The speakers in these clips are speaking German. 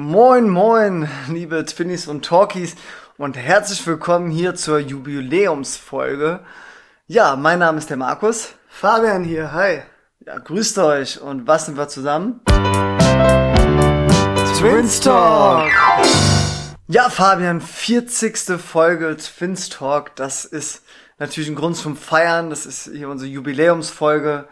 Moin, moin, liebe Twinnies und Talkies und herzlich willkommen hier zur Jubiläumsfolge. Ja, mein Name ist der Markus. Fabian hier, hi. Ja, grüßt euch und was sind wir zusammen? Twins Talk. Ja, Fabian, 40. Folge Twins Talk. Das ist natürlich ein Grund zum Feiern. Das ist hier unsere Jubiläumsfolge.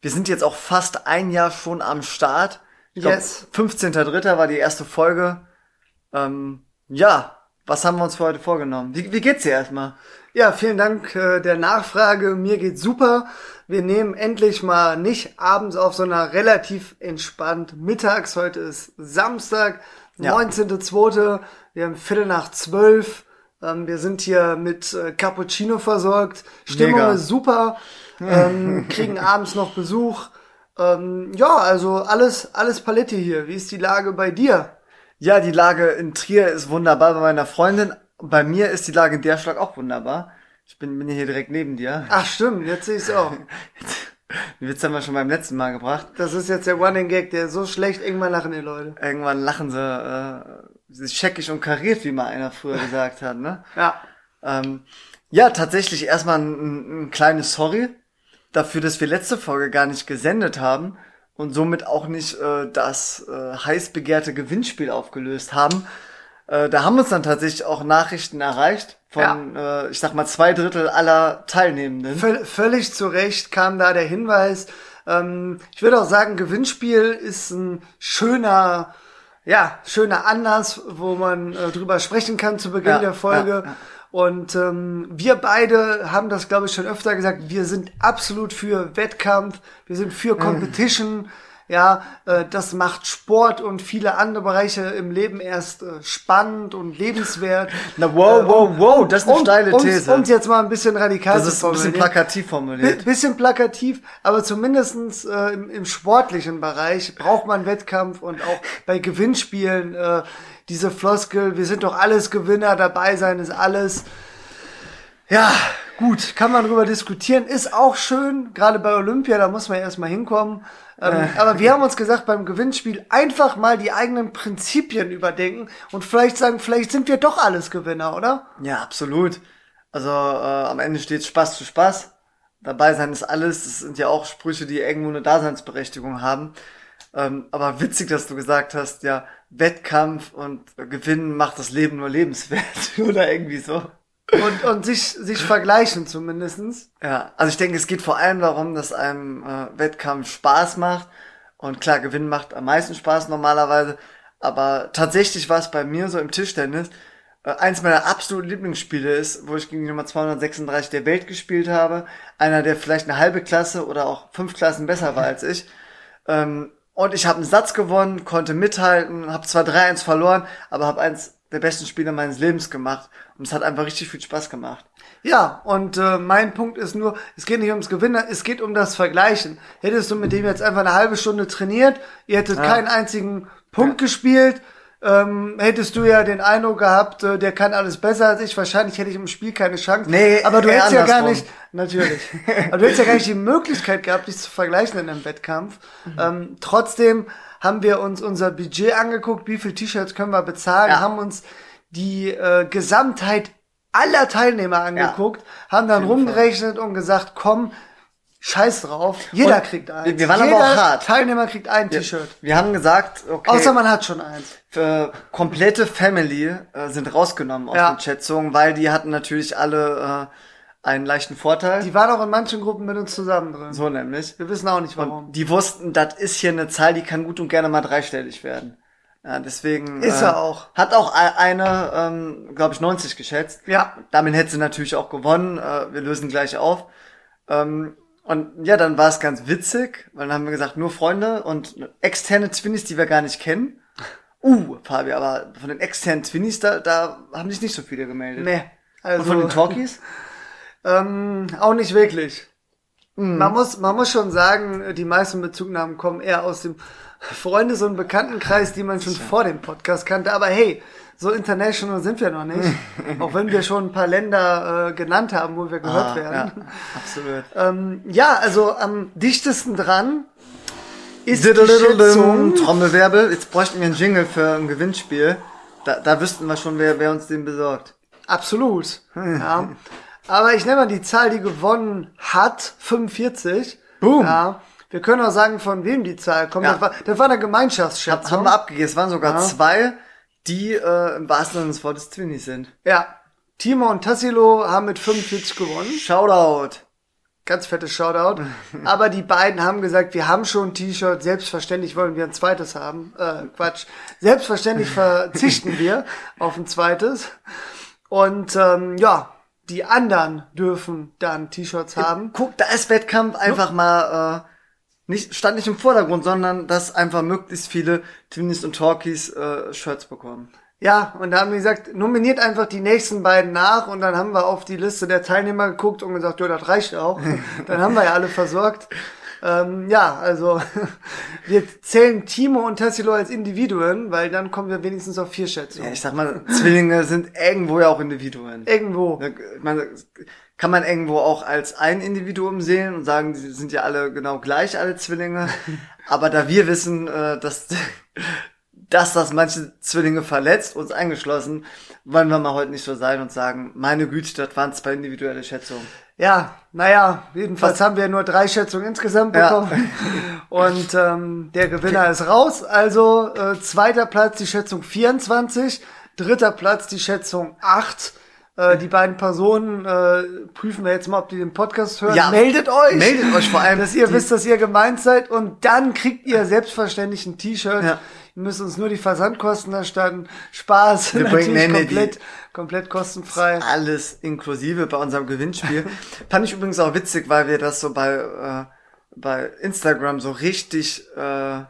Wir sind jetzt auch fast ein Jahr schon am Start. Ich Yes. 15.3. war die erste Folge. Ähm, ja, was haben wir uns für heute vorgenommen? Wie, wie geht's dir erstmal? Ja, vielen Dank äh, der Nachfrage. Mir geht's super. Wir nehmen endlich mal nicht abends auf, sondern relativ entspannt mittags. Heute ist Samstag, Ja. 19.02. Wir haben Viertel nach zwölf. Ähm, wir sind hier mit äh, Cappuccino versorgt. Stimmung Mega. ist super. Ähm, kriegen abends noch Besuch. Ähm, ja, also alles, alles Paletti hier. Wie ist die Lage bei dir? Ja, die Lage in Trier ist wunderbar bei meiner Freundin. Bei mir ist die Lage in der Schlag auch wunderbar. Ich bin, bin hier direkt neben dir. Ach stimmt, jetzt sehe ich's auch. Den Witz haben wir schon beim letzten Mal gebracht. Das ist jetzt der Running Gag, der so schlecht, irgendwann lachen die Leute. Irgendwann lachen sie, äh, sie ist scheckig und kariert, wie mal einer früher gesagt hat, ne? Ja. Ähm, ja, tatsächlich erstmal ein, ein kleines Sorry dafür, dass wir letzte Folge gar nicht gesendet haben und somit auch nicht äh, das äh, heiß begehrte Gewinnspiel aufgelöst haben. Äh, da haben uns dann tatsächlich auch Nachrichten erreicht von, äh, ich sag mal, zwei Drittel aller Teilnehmenden. Völ völlig zu Recht kam da der Hinweis. Ähm, ich würde auch sagen, Gewinnspiel ist ein schöner, ja, schöner Anlass, wo man äh, drüber sprechen kann zu Beginn Ja, der Folge. ja, ja. Und ähm, wir beide haben das, glaube ich, schon öfter gesagt. Wir sind absolut für Wettkampf. Wir sind für Competition. Ja, äh, das macht Sport und viele andere Bereiche im Leben erst äh, spannend und lebenswert. Na, wow, Äh, wow, wow, das ist eine steile um's- These. um's jetzt mal ein bisschen radikal das ist ein bisschen plakativ formuliert. Bisschen plakativ, aber zumindestens äh, im, im sportlichen Bereich braucht man Wettkampf und auch bei Gewinnspielen äh, diese Floskel, wir sind doch alles Gewinner, dabei sein ist alles. Ja, gut, kann man drüber diskutieren, ist auch schön, gerade bei Olympia, da muss man erstmal hinkommen. Ähm, aber wir haben uns gesagt, beim Gewinnspiel einfach mal die eigenen Prinzipien überdenken und vielleicht sagen, vielleicht sind wir doch alles Gewinner, oder? Ja, absolut. Also äh, am Ende steht Spaß zu Spaß. Dabei sein ist alles. Das sind ja auch Sprüche, die irgendwo eine Daseinsberechtigung haben. Ähm, aber witzig, dass du gesagt hast, ja, Wettkampf und äh, Gewinnen macht das Leben nur lebenswert. Oder irgendwie so. Und, und sich, sich vergleichen zumindestens. Ja, also ich denke, es geht vor allem darum, dass einem äh, Wettkampf Spaß macht. Und klar, Gewinnen macht am meisten Spaß normalerweise. Aber tatsächlich war es bei mir so im Tischtennis, äh, eins meiner absoluten Lieblingsspiele ist, wo ich gegen die Nummer 236 der Welt gespielt habe. Einer, der vielleicht eine halbe Klasse oder auch fünf Klassen besser war als ich. Ähm, und ich habe einen Satz gewonnen, konnte mithalten, habe zwar 3-1 verloren, aber habe eins der besten Spiele meines Lebens gemacht. Und es hat einfach richtig viel Spaß gemacht. Ja, und äh, mein Punkt ist nur, es geht nicht ums Gewinnen, es geht um das Vergleichen. Hättest du mit dem jetzt einfach eine halbe Stunde trainiert, ihr hättet keinen einzigen Punkt gespielt, ähm, hättest du ja den Eindruck gehabt, äh, der kann alles besser als ich. Wahrscheinlich hätte ich im Spiel keine Chance. Nee, aber du hättest ja gar nicht, natürlich. aber du hättest ja gar nicht die Möglichkeit gehabt, dich zu vergleichen in einem Wettkampf. Ähm, trotzdem haben wir uns unser Budget angeguckt, wie viel T-Shirts können wir bezahlen, Ja. haben uns die äh, Gesamtheit aller Teilnehmer angeguckt, haben dann rumgerechnet und gesagt, komm, scheiß drauf, jeder Und kriegt eins. wir- wir waren aber jeder auch hart. Teilnehmer kriegt ein T-Shirt. Wir haben gesagt, okay, Außer man hat schon eins. für komplette Family äh, sind rausgenommen aus Ja. den Chatzungen, weil die hatten natürlich alle äh, einen leichten Vorteil. Die waren auch in manchen Gruppen mit uns zusammen drin. so nämlich. Wir wissen auch nicht warum. Die wussten, das ist hier eine Zahl, die kann gut und gerne mal dreistellig werden. Ja, deswegen. Ist äh, er auch. Hat auch eine, ähm, glaube ich, 90 geschätzt. Ja. Damit hätte sie natürlich auch gewonnen. Äh, wir lösen gleich auf. Ähm, und ja, dann war es ganz witzig, weil dann haben wir gesagt, nur Freunde und externe Twinnies, die wir gar nicht kennen. Uh, Fabi, aber von den externen Twinnies, da, da haben sich nicht so viele gemeldet. Nee. Also, Und von den Talkies? ähm, auch nicht wirklich. Mhm. Man muss, man muss schon sagen, die meisten Bezugnahmen kommen eher aus dem Freundes- und Bekanntenkreis, die man schon vor dem Podcast kannte. Aber hey, so international sind wir noch nicht. auch wenn wir schon ein paar Länder äh, genannt haben, wo wir gehört Ah, werden. Ja, absolut. Ähm, ja, also am dichtesten dran ist die Schätzung... Trommelwirbel. Jetzt bräuchten wir einen Jingle für ein Gewinnspiel. Da, da wüssten wir schon, wer, wer uns den besorgt. Absolut. Ja. Aber ich nenne mal die Zahl, die gewonnen hat, 45. Boom. Ja. Wir können auch sagen, von wem die Zahl kommt. Ja. Das, war, das war eine Hab, Gemeinschaftsschätzung. haben wir abgegeben. Es waren sogar Ja. zwei, die äh, im wahrsten Sinne des Wortes Twinnies sind. Ja. Timo und Tassilo haben mit 45 gewonnen. Shoutout. Ganz fettes Shoutout. Aber die beiden haben gesagt, wir haben schon ein T-Shirt, selbstverständlich wollen wir ein zweites haben. Äh, Quatsch. Selbstverständlich verzichten wir auf ein zweites. Und ähm, ja, die anderen dürfen dann T-Shirts haben. Guck, da ist Wettkampf einfach mal äh, nicht stand nicht im Vordergrund, sondern dass einfach möglichst viele Twinnies und Talkies äh, Shirts bekommen. Ja, und da haben wir gesagt, nominiert einfach die nächsten beiden nach und dann haben wir auf die Liste der Teilnehmer geguckt und gesagt, ja, das reicht auch. dann haben wir ja alle versorgt. Ähm, ja, also wir zählen Timo und Tassilo als Individuen, weil dann kommen wir wenigstens auf vier Schätzungen. Ja, ich sag mal, Zwillinge sind irgendwo ja auch Individuen. Irgendwo. Ich meine, kann man irgendwo auch als ein Individuum sehen und sagen, die sind ja alle genau gleich, alle Zwillinge. Aber da wir wissen, äh, dass, dass das manche Zwillinge verletzt, uns eingeschlossen, wollen wir mal heute nicht so sein und sagen, meine Güte, das waren zwei individuelle Schätzungen. Ja, naja, jedenfalls haben wir nur drei Schätzungen insgesamt Ja. bekommen. Und ähm, der Gewinner ist raus. Also äh, zweiter Platz die Schätzung 24, dritter Platz die Schätzung 8. Äh, die beiden Personen äh, prüfen wir jetzt mal, ob die den Podcast hören. Ja, meldet euch. meldet euch vor allem, Dass ihr wisst, dass ihr gemeint seid. Und dann kriegt ihr selbstverständlich ein T-Shirt. Ja. Ihr müsst uns nur die Versandkosten erstatten. Spaß, Wir bringen- nee, nee, komplett, komplett kostenfrei. Alles inklusive bei unserem Gewinnspiel. Fand ich übrigens auch witzig, weil wir das so bei, äh, bei Instagram so richtig äh,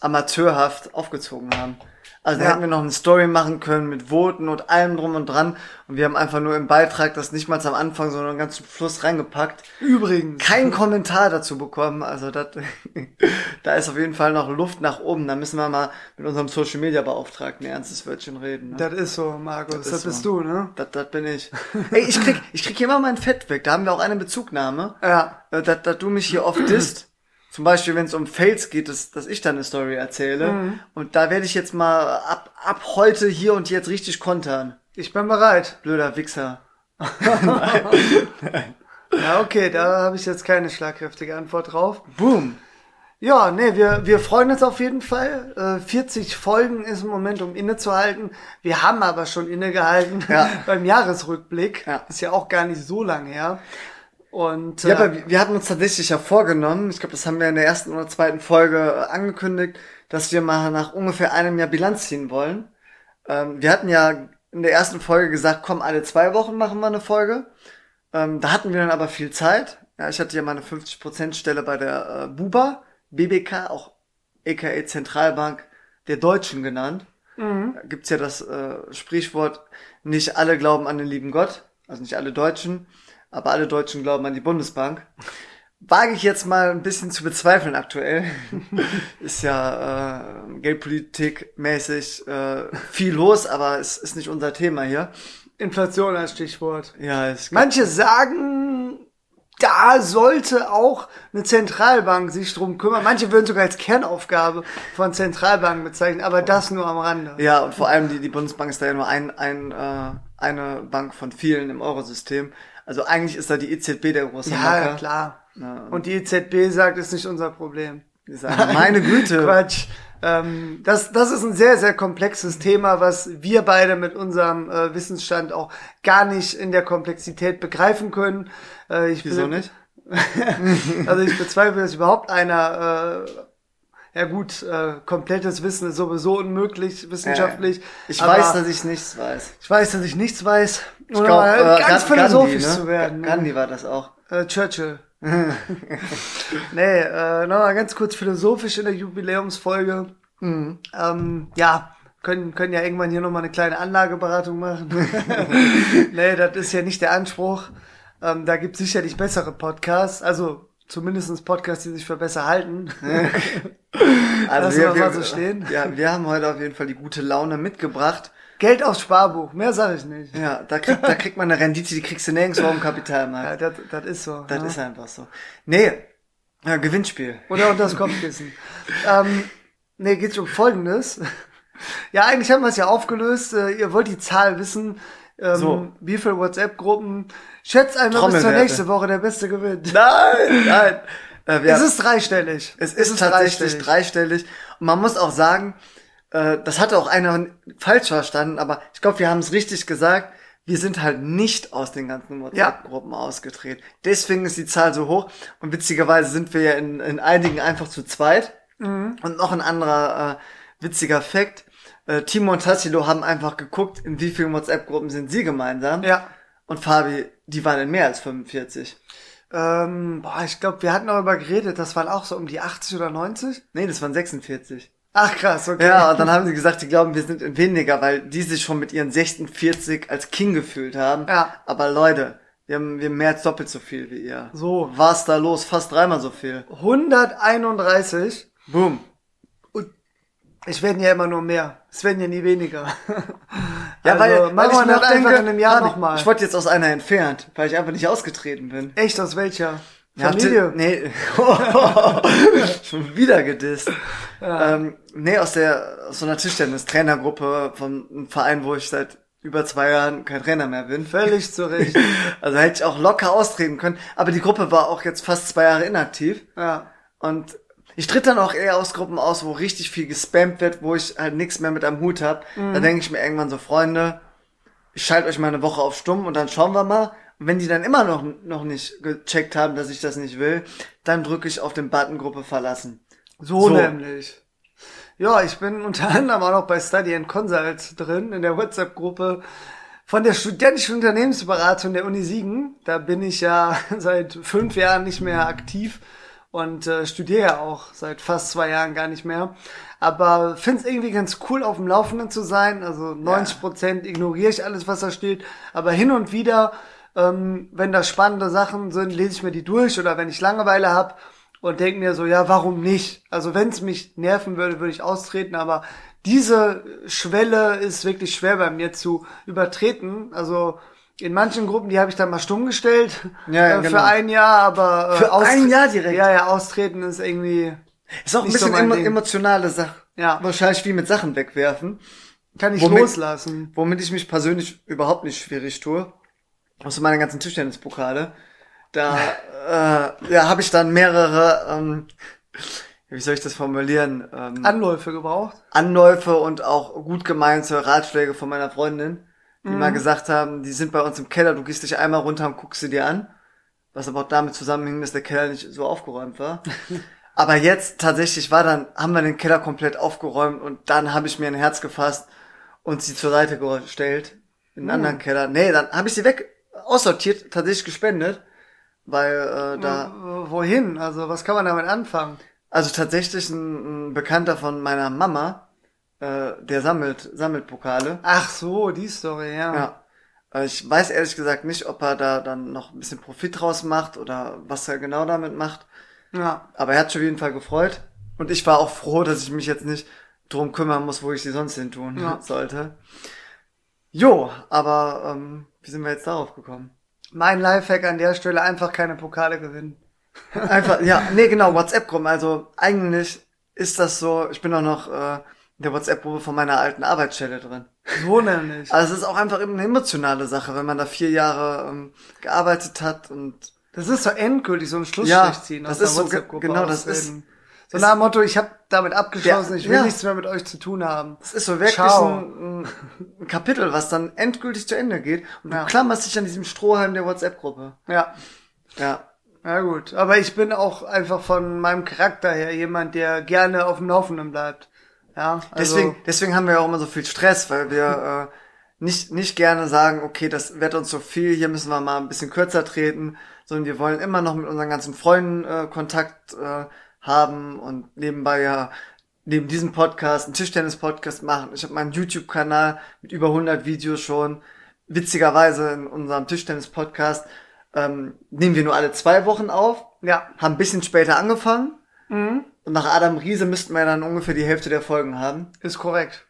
amateurhaft aufgezogen haben. Also da Ja. hätten wir noch eine Story machen können mit Voten und allem drum und dran. Und wir haben einfach nur im Beitrag das nicht mal am Anfang, sondern ganz zum Schluss reingepackt. Übrigens. Kein Kommentar dazu bekommen. Also das, da ist auf jeden Fall noch Luft nach oben. Da müssen wir mal mit unserem Social Media Beauftragten ein ernstes Wörtchen reden. Ne? Das ist so, Markus. Das, ist bist so. du, ne? Das, das bin ich. Ey, ich krieg, ich krieg hier immer mein Fett weg. Da haben wir auch eine Bezugnahme. Ja. Äh, dass, dass du mich hier oft disst. Zum Beispiel, wenn es um Fails geht, dass, dass ich dann eine Story erzähle. Mhm. Und da werde ich jetzt mal ab, ab heute hier und jetzt richtig kontern. Ich bin bereit. Blöder Wichser. Ja, okay, da habe ich jetzt keine schlagkräftige Antwort drauf. Boom. Ja, nee, wir, wir freuen uns auf jeden Fall. Äh, 40 Folgen ist im Moment, um innezuhalten. Wir haben aber schon innegehalten Ja. beim Jahresrückblick. Ja. Ist ja auch gar nicht so lange her. Und Ja, äh, aber wir- wir hatten uns tatsächlich ja vorgenommen, ich glaube, das haben wir in der ersten oder zweiten Folge äh, angekündigt, dass wir mal nach ungefähr einem Jahr Bilanz ziehen wollen. Ähm, wir hatten ja in der ersten Folge gesagt, komm, alle zwei Wochen machen wir eine Folge. Ähm, da hatten wir dann aber viel Zeit. Ja, ich hatte ja meine 50% Stelle bei der äh, Buba, BBK, auch aka Zentralbank der Deutschen genannt. Mhm. Da gibt's ja das äh, Sprichwort, nicht alle glauben an den lieben Gott, also nicht alle Deutschen, aber alle Deutschen glauben an die Bundesbank. Wage ich jetzt mal ein bisschen zu bezweifeln aktuell. ist ja äh, Geldpolitik mäßig äh, viel los, aber es ist nicht unser Thema hier. Inflation als Stichwort. Ja, es Manche sagen, da sollte auch eine Zentralbank sich drum kümmern. Manche würden sogar als Kernaufgabe von Zentralbanken bezeichnen, aber das nur am Rande. Ja, und vor allem die, die Bundesbank ist da ja nur ein, ein, äh, eine Bank von vielen im Eurosystem. Also eigentlich ist da die EZB der große Ja, Macker. klar. Ja. Und die EZB sagt, ist nicht unser Problem. Die sagen, meine Güte. Quatsch. Ähm, das, das ist ein sehr, sehr komplexes Thema, was wir beide mit unserem äh, Wissensstand auch gar nicht in der Komplexität begreifen können. Äh, ich Wieso nicht? Also ich bezweifle, dass überhaupt einer, äh, ja gut, äh, komplettes Wissen ist sowieso unmöglich wissenschaftlich. Ich aber weiß, dass ich nichts weiß. ich weiß, dass ich nichts weiß. Ich Um mal äh, ganz Gan- philosophisch ne? zu werden. Gandhi war das auch. Äh, Churchill. nee, äh, nochmal ganz kurz philosophisch in der Jubiläumsfolge. Mhm. Ähm, ja, können, können ja irgendwann hier nochmal eine kleine Anlageberatung machen. nee, das ist ja nicht der Anspruch. Ähm, da gibt sicherlich bessere Podcasts, also zumindestens Podcasts, die sich für besser halten. Lassen wir mal so stehen. Ja, wir haben heute auf jeden Fall die gute Laune mitgebracht. Geld aufs Sparbuch, mehr sage ich nicht. Ja, da kriegt, da kriegt man eine Rendite, die kriegst du nirgendwo im Ja, Kapitalmarkt. das, das ist so. Das ne? ist einfach so. Nee, ja, Gewinnspiel. Oder unter das Kopfkissen. ähm, nee, geht um Folgendes. Ja, eigentlich haben wir es ja aufgelöst. Äh, ihr wollt die Zahl wissen. Ähm, So. Wie viele WhatsApp-Gruppen? Schätzt einmal bis zur Trommelwerte. nächste Woche, der Beste gewinnt. Nein, nein. Äh, Es ist dreistellig. Es ist tatsächlich dreistellig. Und man muss auch sagen, äh, das hatte auch einer falsch verstanden, aber ich glaube, wir haben es richtig gesagt. Wir sind halt nicht aus den ganzen WhatsApp-Gruppen ausgetreten. Deswegen ist die Zahl so hoch. Und witzigerweise sind wir ja in, in einigen einfach zu zweit. Und noch ein anderer äh, witziger Fakt. Äh, Timo und Tassilo haben einfach geguckt, in wie vielen WhatsApp-Gruppen sind sie gemeinsam. Ja. Und Fabi, die waren in mehr als 45. Ähm, boah, ich glaube, wir hatten darüber geredet, das waren auch so um die 80 oder 90. Nee, das waren 46. Ach krass, okay. Ja, und dann haben sie gesagt, die glauben, wir sind in weniger, weil die sich schon mit ihren 46 als King gefühlt haben. Ja. Aber Leute, wir haben, wir haben mehr als doppelt so viel wie ihr. So. Was da los? Fast dreimal so viel. 131. Boom. Es werden ja immer nur mehr. Es werden ja nie weniger. Ja, weil, also, weil machen ich mir denke, einfach in einem Jahr nochmal. Ich wurde jetzt aus einer entfernt, weil ich einfach nicht ausgetreten bin. Echt, aus welcher? Ja, Familie? t- Nee. Schon wieder gedisst. Ähm, nee, aus der, aus so einer Tischtennis-Trainergruppe von einem Verein, wo ich seit über zwei Jahren kein Trainer mehr bin. Völlig zurecht. Also hätte ich auch locker austreten können. Aber die Gruppe war auch jetzt fast zwei Jahre inaktiv. ja. Und ich tritt dann auch eher aus Gruppen aus, wo richtig viel gespammt wird, wo ich halt nichts mehr mit am Hut hab. Da denke ich mir irgendwann so, Freunde, ich schalte euch mal eine Woche auf stumm und dann schauen wir mal. Und wenn die dann immer noch, noch nicht gecheckt haben, dass ich das nicht will, dann drücke ich auf den Button Gruppe verlassen. So, So. nämlich. Ja, ich bin unter anderem auch noch bei Study and Consult drin, in der WhatsApp-Gruppe von der studentischen Unternehmensberatung der Uni Siegen. Da bin ich ja seit fünf Jahren nicht mehr aktiv und äh, studiere ja auch seit fast zwei Jahren gar nicht mehr. Aber finde es irgendwie ganz cool, auf dem Laufenden zu sein. Also 90 Prozent ignoriere ich alles, was da steht. Aber hin und wieder, ähm, wenn da spannende Sachen sind, lese ich mir die durch oder wenn ich Langeweile habe und denke mir so, ja, warum nicht? Also wenn es mich nerven würde, würde ich austreten, aber diese Schwelle ist wirklich schwer bei mir zu übertreten. Also in manchen Gruppen, die habe ich dann mal stumm gestellt Ja, ja, äh, für genau. ein Jahr, aber äh, Für ein Jahr direkt? Ja, ja, austreten ist irgendwie Ist auch ein so bisschen mein emo Ding. emotionale Sache. Ja. Wahrscheinlich wie mit Sachen wegwerfen. kann ich Womit- loslassen. Womit ich mich persönlich überhaupt nicht schwierig tue. Außer meine ganzen Tischtennispokale. Da äh, ja, habe ich dann mehrere, ähm, wie soll ich das formulieren, ähm, Anläufe gebraucht. Anläufe und auch gut gemeinte Ratschläge von meiner Freundin, die Mhm. mal gesagt haben, die sind bei uns im Keller, du gehst dich einmal runter und guckst sie dir an. Was aber auch damit zusammenhing, dass der Keller nicht so aufgeräumt war. aber jetzt tatsächlich war dann, haben wir den Keller komplett aufgeräumt und dann habe ich mir ein Herz gefasst und sie zur Seite gestellt in einen Mhm. anderen Keller. Nee, dann habe ich sie weg aussortiert, tatsächlich gespendet, weil äh, da Wohin? Also was kann man damit anfangen? also tatsächlich ein, ein Bekannter von meiner Mama, äh, der sammelt, sammelt Pokale. Ach so, die Story, ja. Ja. Äh, Ich weiß ehrlich gesagt nicht, ob er da dann noch ein bisschen Profit draus macht oder was er genau damit macht. ja. Aber er hat sich auf jeden Fall gefreut. Und ich war auch froh, dass ich mich jetzt nicht drum kümmern muss, wo ich sie sonst hin tun Ja. sollte. Jo, aber ähm, wie sind wir jetzt darauf gekommen? Mein Lifehack an der Stelle, einfach keine Pokale gewinnen. Einfach, ja, nee, genau, WhatsApp-Gruppen. Also eigentlich ist das so, ich bin auch noch äh, in der WhatsApp-Gruppe von meiner alten Arbeitsstelle drin. So nämlich. Also es ist auch einfach eben eine emotionale Sache, wenn man da vier Jahre ähm, gearbeitet hat und Das ist so endgültig so ein Schlussstrich Ja, ziehen. das aus ist der so WhatsApp-Gruppe genau, das ist-. So nach dem Motto, ich habe damit abgeschlossen, Ja, ich will ja. nichts mehr mit euch zu tun haben. es ist so wirklich ein, ein Kapitel, was dann endgültig zu Ende geht und Ja. du klammerst dich an diesem Strohhalm der WhatsApp-Gruppe. Ja. Ja. Ja gut, aber ich bin auch einfach von meinem Charakter her jemand, der gerne auf dem Laufenden bleibt. Ja, also, Deswegen, deswegen haben wir ja auch immer so viel Stress, weil wir äh, nicht, nicht gerne sagen, okay, das wird uns so viel, hier müssen wir mal ein bisschen kürzer treten, sondern wir wollen immer noch mit unseren ganzen Freunden äh, Kontakt äh, haben und nebenbei ja neben diesem Podcast einen Tischtennis-Podcast machen. Ich habe meinen YouTube-Kanal mit über 100 Videos schon. Witzigerweise in unserem Tischtennis-Podcast ähm, nehmen wir nur alle zwei Wochen auf, ja, haben ein bisschen später angefangen mhm. und nach Adam Riese müssten wir dann ungefähr die Hälfte der Folgen haben. ist korrekt.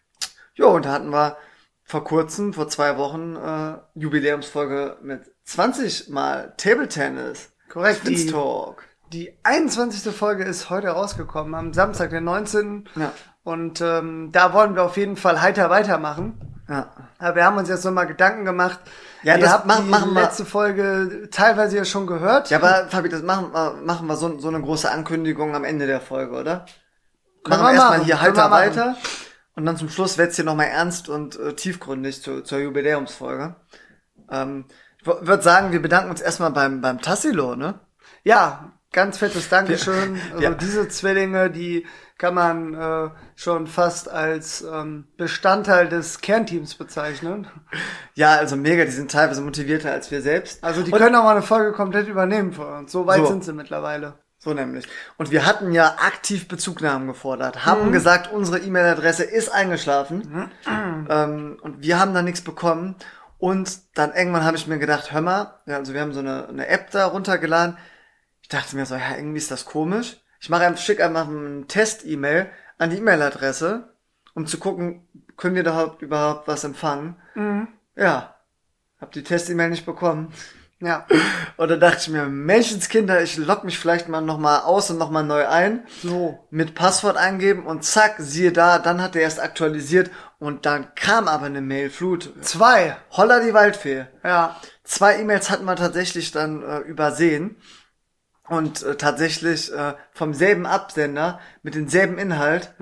Jo, und da hatten wir vor kurzem, vor zwei Wochen, äh, Jubiläumsfolge mit 20 Mal Table Tennis. Korrekt. Die, Talk. Die 21. Folge ist heute rausgekommen, am Samstag, den 19. Ja. Und ähm, da wollen wir auf jeden Fall heiter weitermachen. Ja. Aber wir haben uns jetzt nochmal Gedanken gemacht. Ja, Ihr das habt machen- die machen wir. letzte Folge teilweise ja schon gehört. Ja, aber Fabi, das machen, wir- machen wir so, so eine große Ankündigung am Ende der Folge, oder? Können machen wir erstmal hier heiter weiter. Und dann zum Schluss wird's hier nochmal ernst und äh, tiefgründig zu, zur Jubiläumsfolge. Ähm, ich würde sagen, wir bedanken uns erstmal beim, beim Tassilo, ne? Ja, ganz fettes Dankeschön. Also Ja. diese Zwillinge, die kann man äh, schon fast als ähm, Bestandteil des Kernteams bezeichnen. Ja, also mega, die sind teilweise motivierter als wir selbst. Also die können auch mal eine Folge komplett übernehmen von uns. So weit So. sind sie mittlerweile. So nämlich. Und wir hatten ja aktiv Bezugnahmen gefordert, haben gesagt, unsere E-Mail-Adresse ist eingeschlafen. ähm, und wir haben da nichts bekommen. Und dann irgendwann habe ich mir gedacht, hör mal, ja, also wir haben so eine, eine App da runtergeladen. Ich dachte mir so, ja, irgendwie ist das komisch. Ich mache einfach, schick einfach ein Test-E-Mail an die E-Mail-Adresse, um zu gucken, können wir da überhaupt was empfangen. Ja, hab die Test-E-Mail nicht bekommen. Ja, Und da dachte ich mir, Menschenskinder, ich logge mich vielleicht mal nochmal aus und nochmal neu ein. so. Mit Passwort eingeben und zack, siehe da, dann hat er erst aktualisiert und dann kam aber eine Mailflut. Zwei. Holla die Waldfee. Ja. Zwei E-Mails hatten wir tatsächlich dann äh, übersehen. Und äh, tatsächlich äh, vom selben Absender mit demselben Inhalt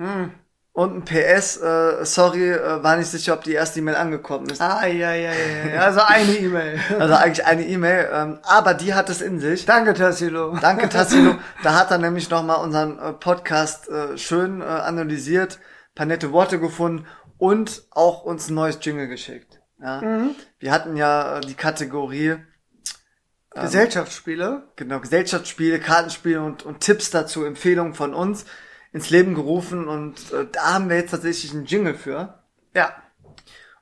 und ein PS, äh, sorry, äh, war nicht sicher, ob die erste E-Mail angekommen ist. Ah, ja, ja, ja, ja. Also eine E-Mail. Also eigentlich eine E-Mail, ähm, aber die hat es in sich. Danke, Tassilo. Danke, Tassilo. Da hat er nämlich nochmal unseren äh, Podcast äh, schön äh, analysiert, paar nette Worte gefunden und auch uns ein neues Jingle geschickt. Ja. Wir hatten ja äh, die Kategorie Gesellschaftsspiele. genau Gesellschaftsspiele, Kartenspiele und, und Tipps dazu, Empfehlungen von uns ins Leben gerufen und äh, da haben wir jetzt tatsächlich einen Jingle für. Ja.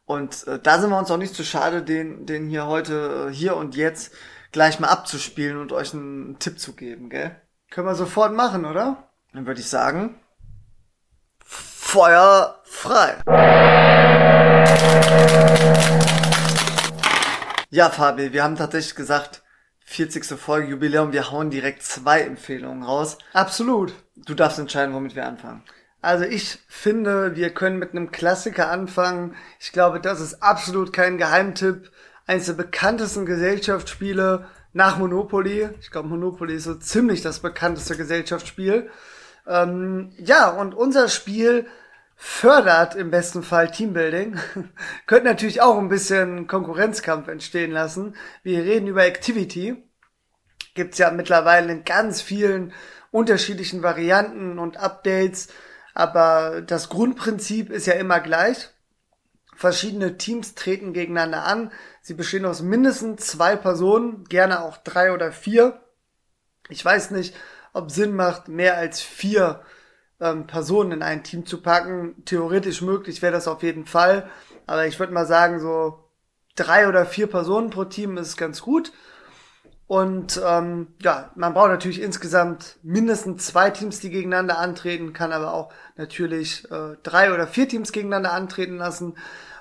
Und äh, da sind wir uns auch nicht zu schade, den, den hier heute, äh, hier und jetzt gleich mal abzuspielen und euch einen Tipp zu geben, gell? Können wir sofort machen, oder? Dann würde ich sagen, Feuer frei. Ja, Fabi, wir haben tatsächlich gesagt, 40. Folge Jubiläum, wir hauen direkt zwei Empfehlungen raus. Absolut. Du darfst entscheiden, womit wir anfangen. Also ich finde, wir können mit einem Klassiker anfangen. Ich glaube, das ist absolut kein Geheimtipp. Eines der bekanntesten Gesellschaftsspiele nach Monopoly. Ich glaube, Monopoly ist so ziemlich das bekannteste Gesellschaftsspiel. Ähm, ja, und unser Spiel fördert im besten Fall Teambuilding. Könnte natürlich auch ein bisschen Konkurrenzkampf entstehen lassen. Wir reden über Activity gibt's ja mittlerweile in ganz vielen unterschiedlichen Varianten und Updates, aber das Grundprinzip ist ja immer gleich. Verschiedene Teams treten gegeneinander an. Sie bestehen aus mindestens zwei Personen, gerne auch drei oder vier. Ich weiß nicht, ob Sinn macht, mehr als vier ähm, Personen in ein Team zu packen. Theoretisch möglich wäre das auf jeden Fall. Aber ich würde mal sagen, so drei oder vier Personen pro Team ist ganz gut. Und ähm, ja, man braucht natürlich insgesamt mindestens zwei Teams, die gegeneinander antreten, kann aber auch natürlich äh, drei oder vier Teams gegeneinander antreten lassen.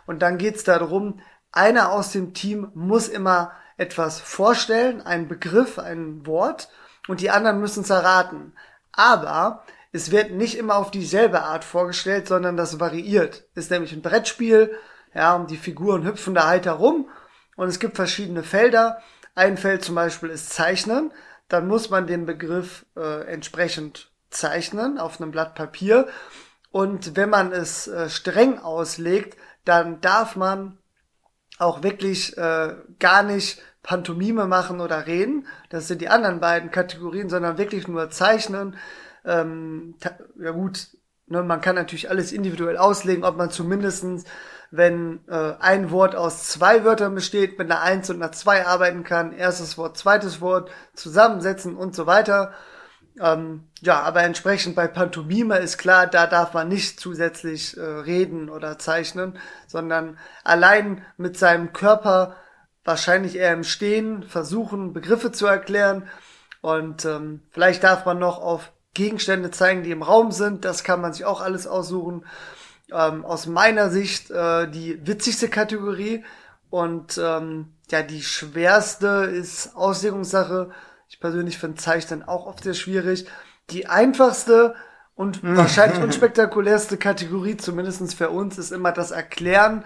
Und dann geht's darum, einer aus dem Team muss immer etwas vorstellen, einen Begriff, ein Wort, und die anderen müssen es erraten. Aber es wird nicht immer auf dieselbe Art vorgestellt, sondern das variiert. Ist nämlich ein Brettspiel, ja, und die Figuren hüpfen da halt herum und es gibt verschiedene Felder. Ein Feld zum Beispiel ist Zeichnen. Dann muss man den Begriff äh, entsprechend zeichnen auf einem Blatt Papier. Und wenn man es äh, streng auslegt, dann darf man auch wirklich äh, gar nicht Pantomime machen oder reden. Das sind die anderen beiden Kategorien, sondern wirklich nur zeichnen. Ähm, ja gut, ne, man kann natürlich alles individuell auslegen, ob man zumindestens, wenn äh, ein Wort aus zwei Wörtern besteht, mit einer Eins und einer Zwei arbeiten kann, erstes Wort, zweites Wort, zusammensetzen und so weiter. Ähm, ja, aber entsprechend bei Pantomime ist klar, da darf man nicht zusätzlich äh, reden oder zeichnen, sondern allein mit seinem Körper, wahrscheinlich eher im Stehen, versuchen, Begriffe zu erklären. Und ähm, vielleicht darf man noch auf Gegenstände zeigen, die im Raum sind. Das kann man sich auch alles aussuchen. Ähm, aus meiner Sicht äh, die witzigste Kategorie. Und ähm, ja, die schwerste ist Auslegungssache. Ich persönlich finde Zeichnen auch oft sehr schwierig. Die einfachste und wahrscheinlich unspektakulärste Kategorie, zumindestens für uns, ist immer das Erklären.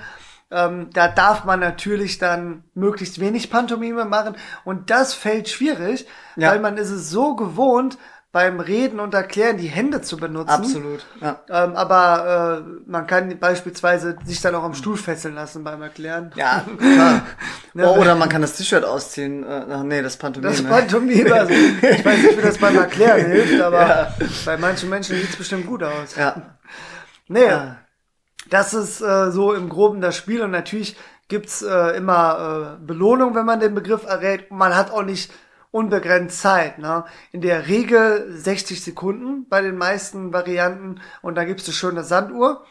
Ähm, da darf man natürlich dann möglichst wenig Pantomime machen. Und das fällt schwierig, Ja. weil man ist es so gewohnt, beim Reden und Erklären die Hände zu benutzen. Absolut. Ja. Ähm, aber äh, man kann beispielsweise sich dann auch am Stuhl fesseln lassen beim Erklären. Ja, klar. oh, oder man kann das T-Shirt ausziehen. Äh, ach, nee, das Pantomime. Das Pantomime, also, ich weiß nicht, wie das beim Erklären hilft, aber bei manchen Menschen sieht's bestimmt gut aus. ja. Nee, das ist äh, so im Groben das Spiel und natürlich gibt's äh, immer äh, Belohnung, wenn man den Begriff errät. Man hat auch nicht unbegrenzt Zeit. Ne? In der Regel 60 Sekunden bei den meisten Varianten und dann gibt's eine schöne Sanduhr.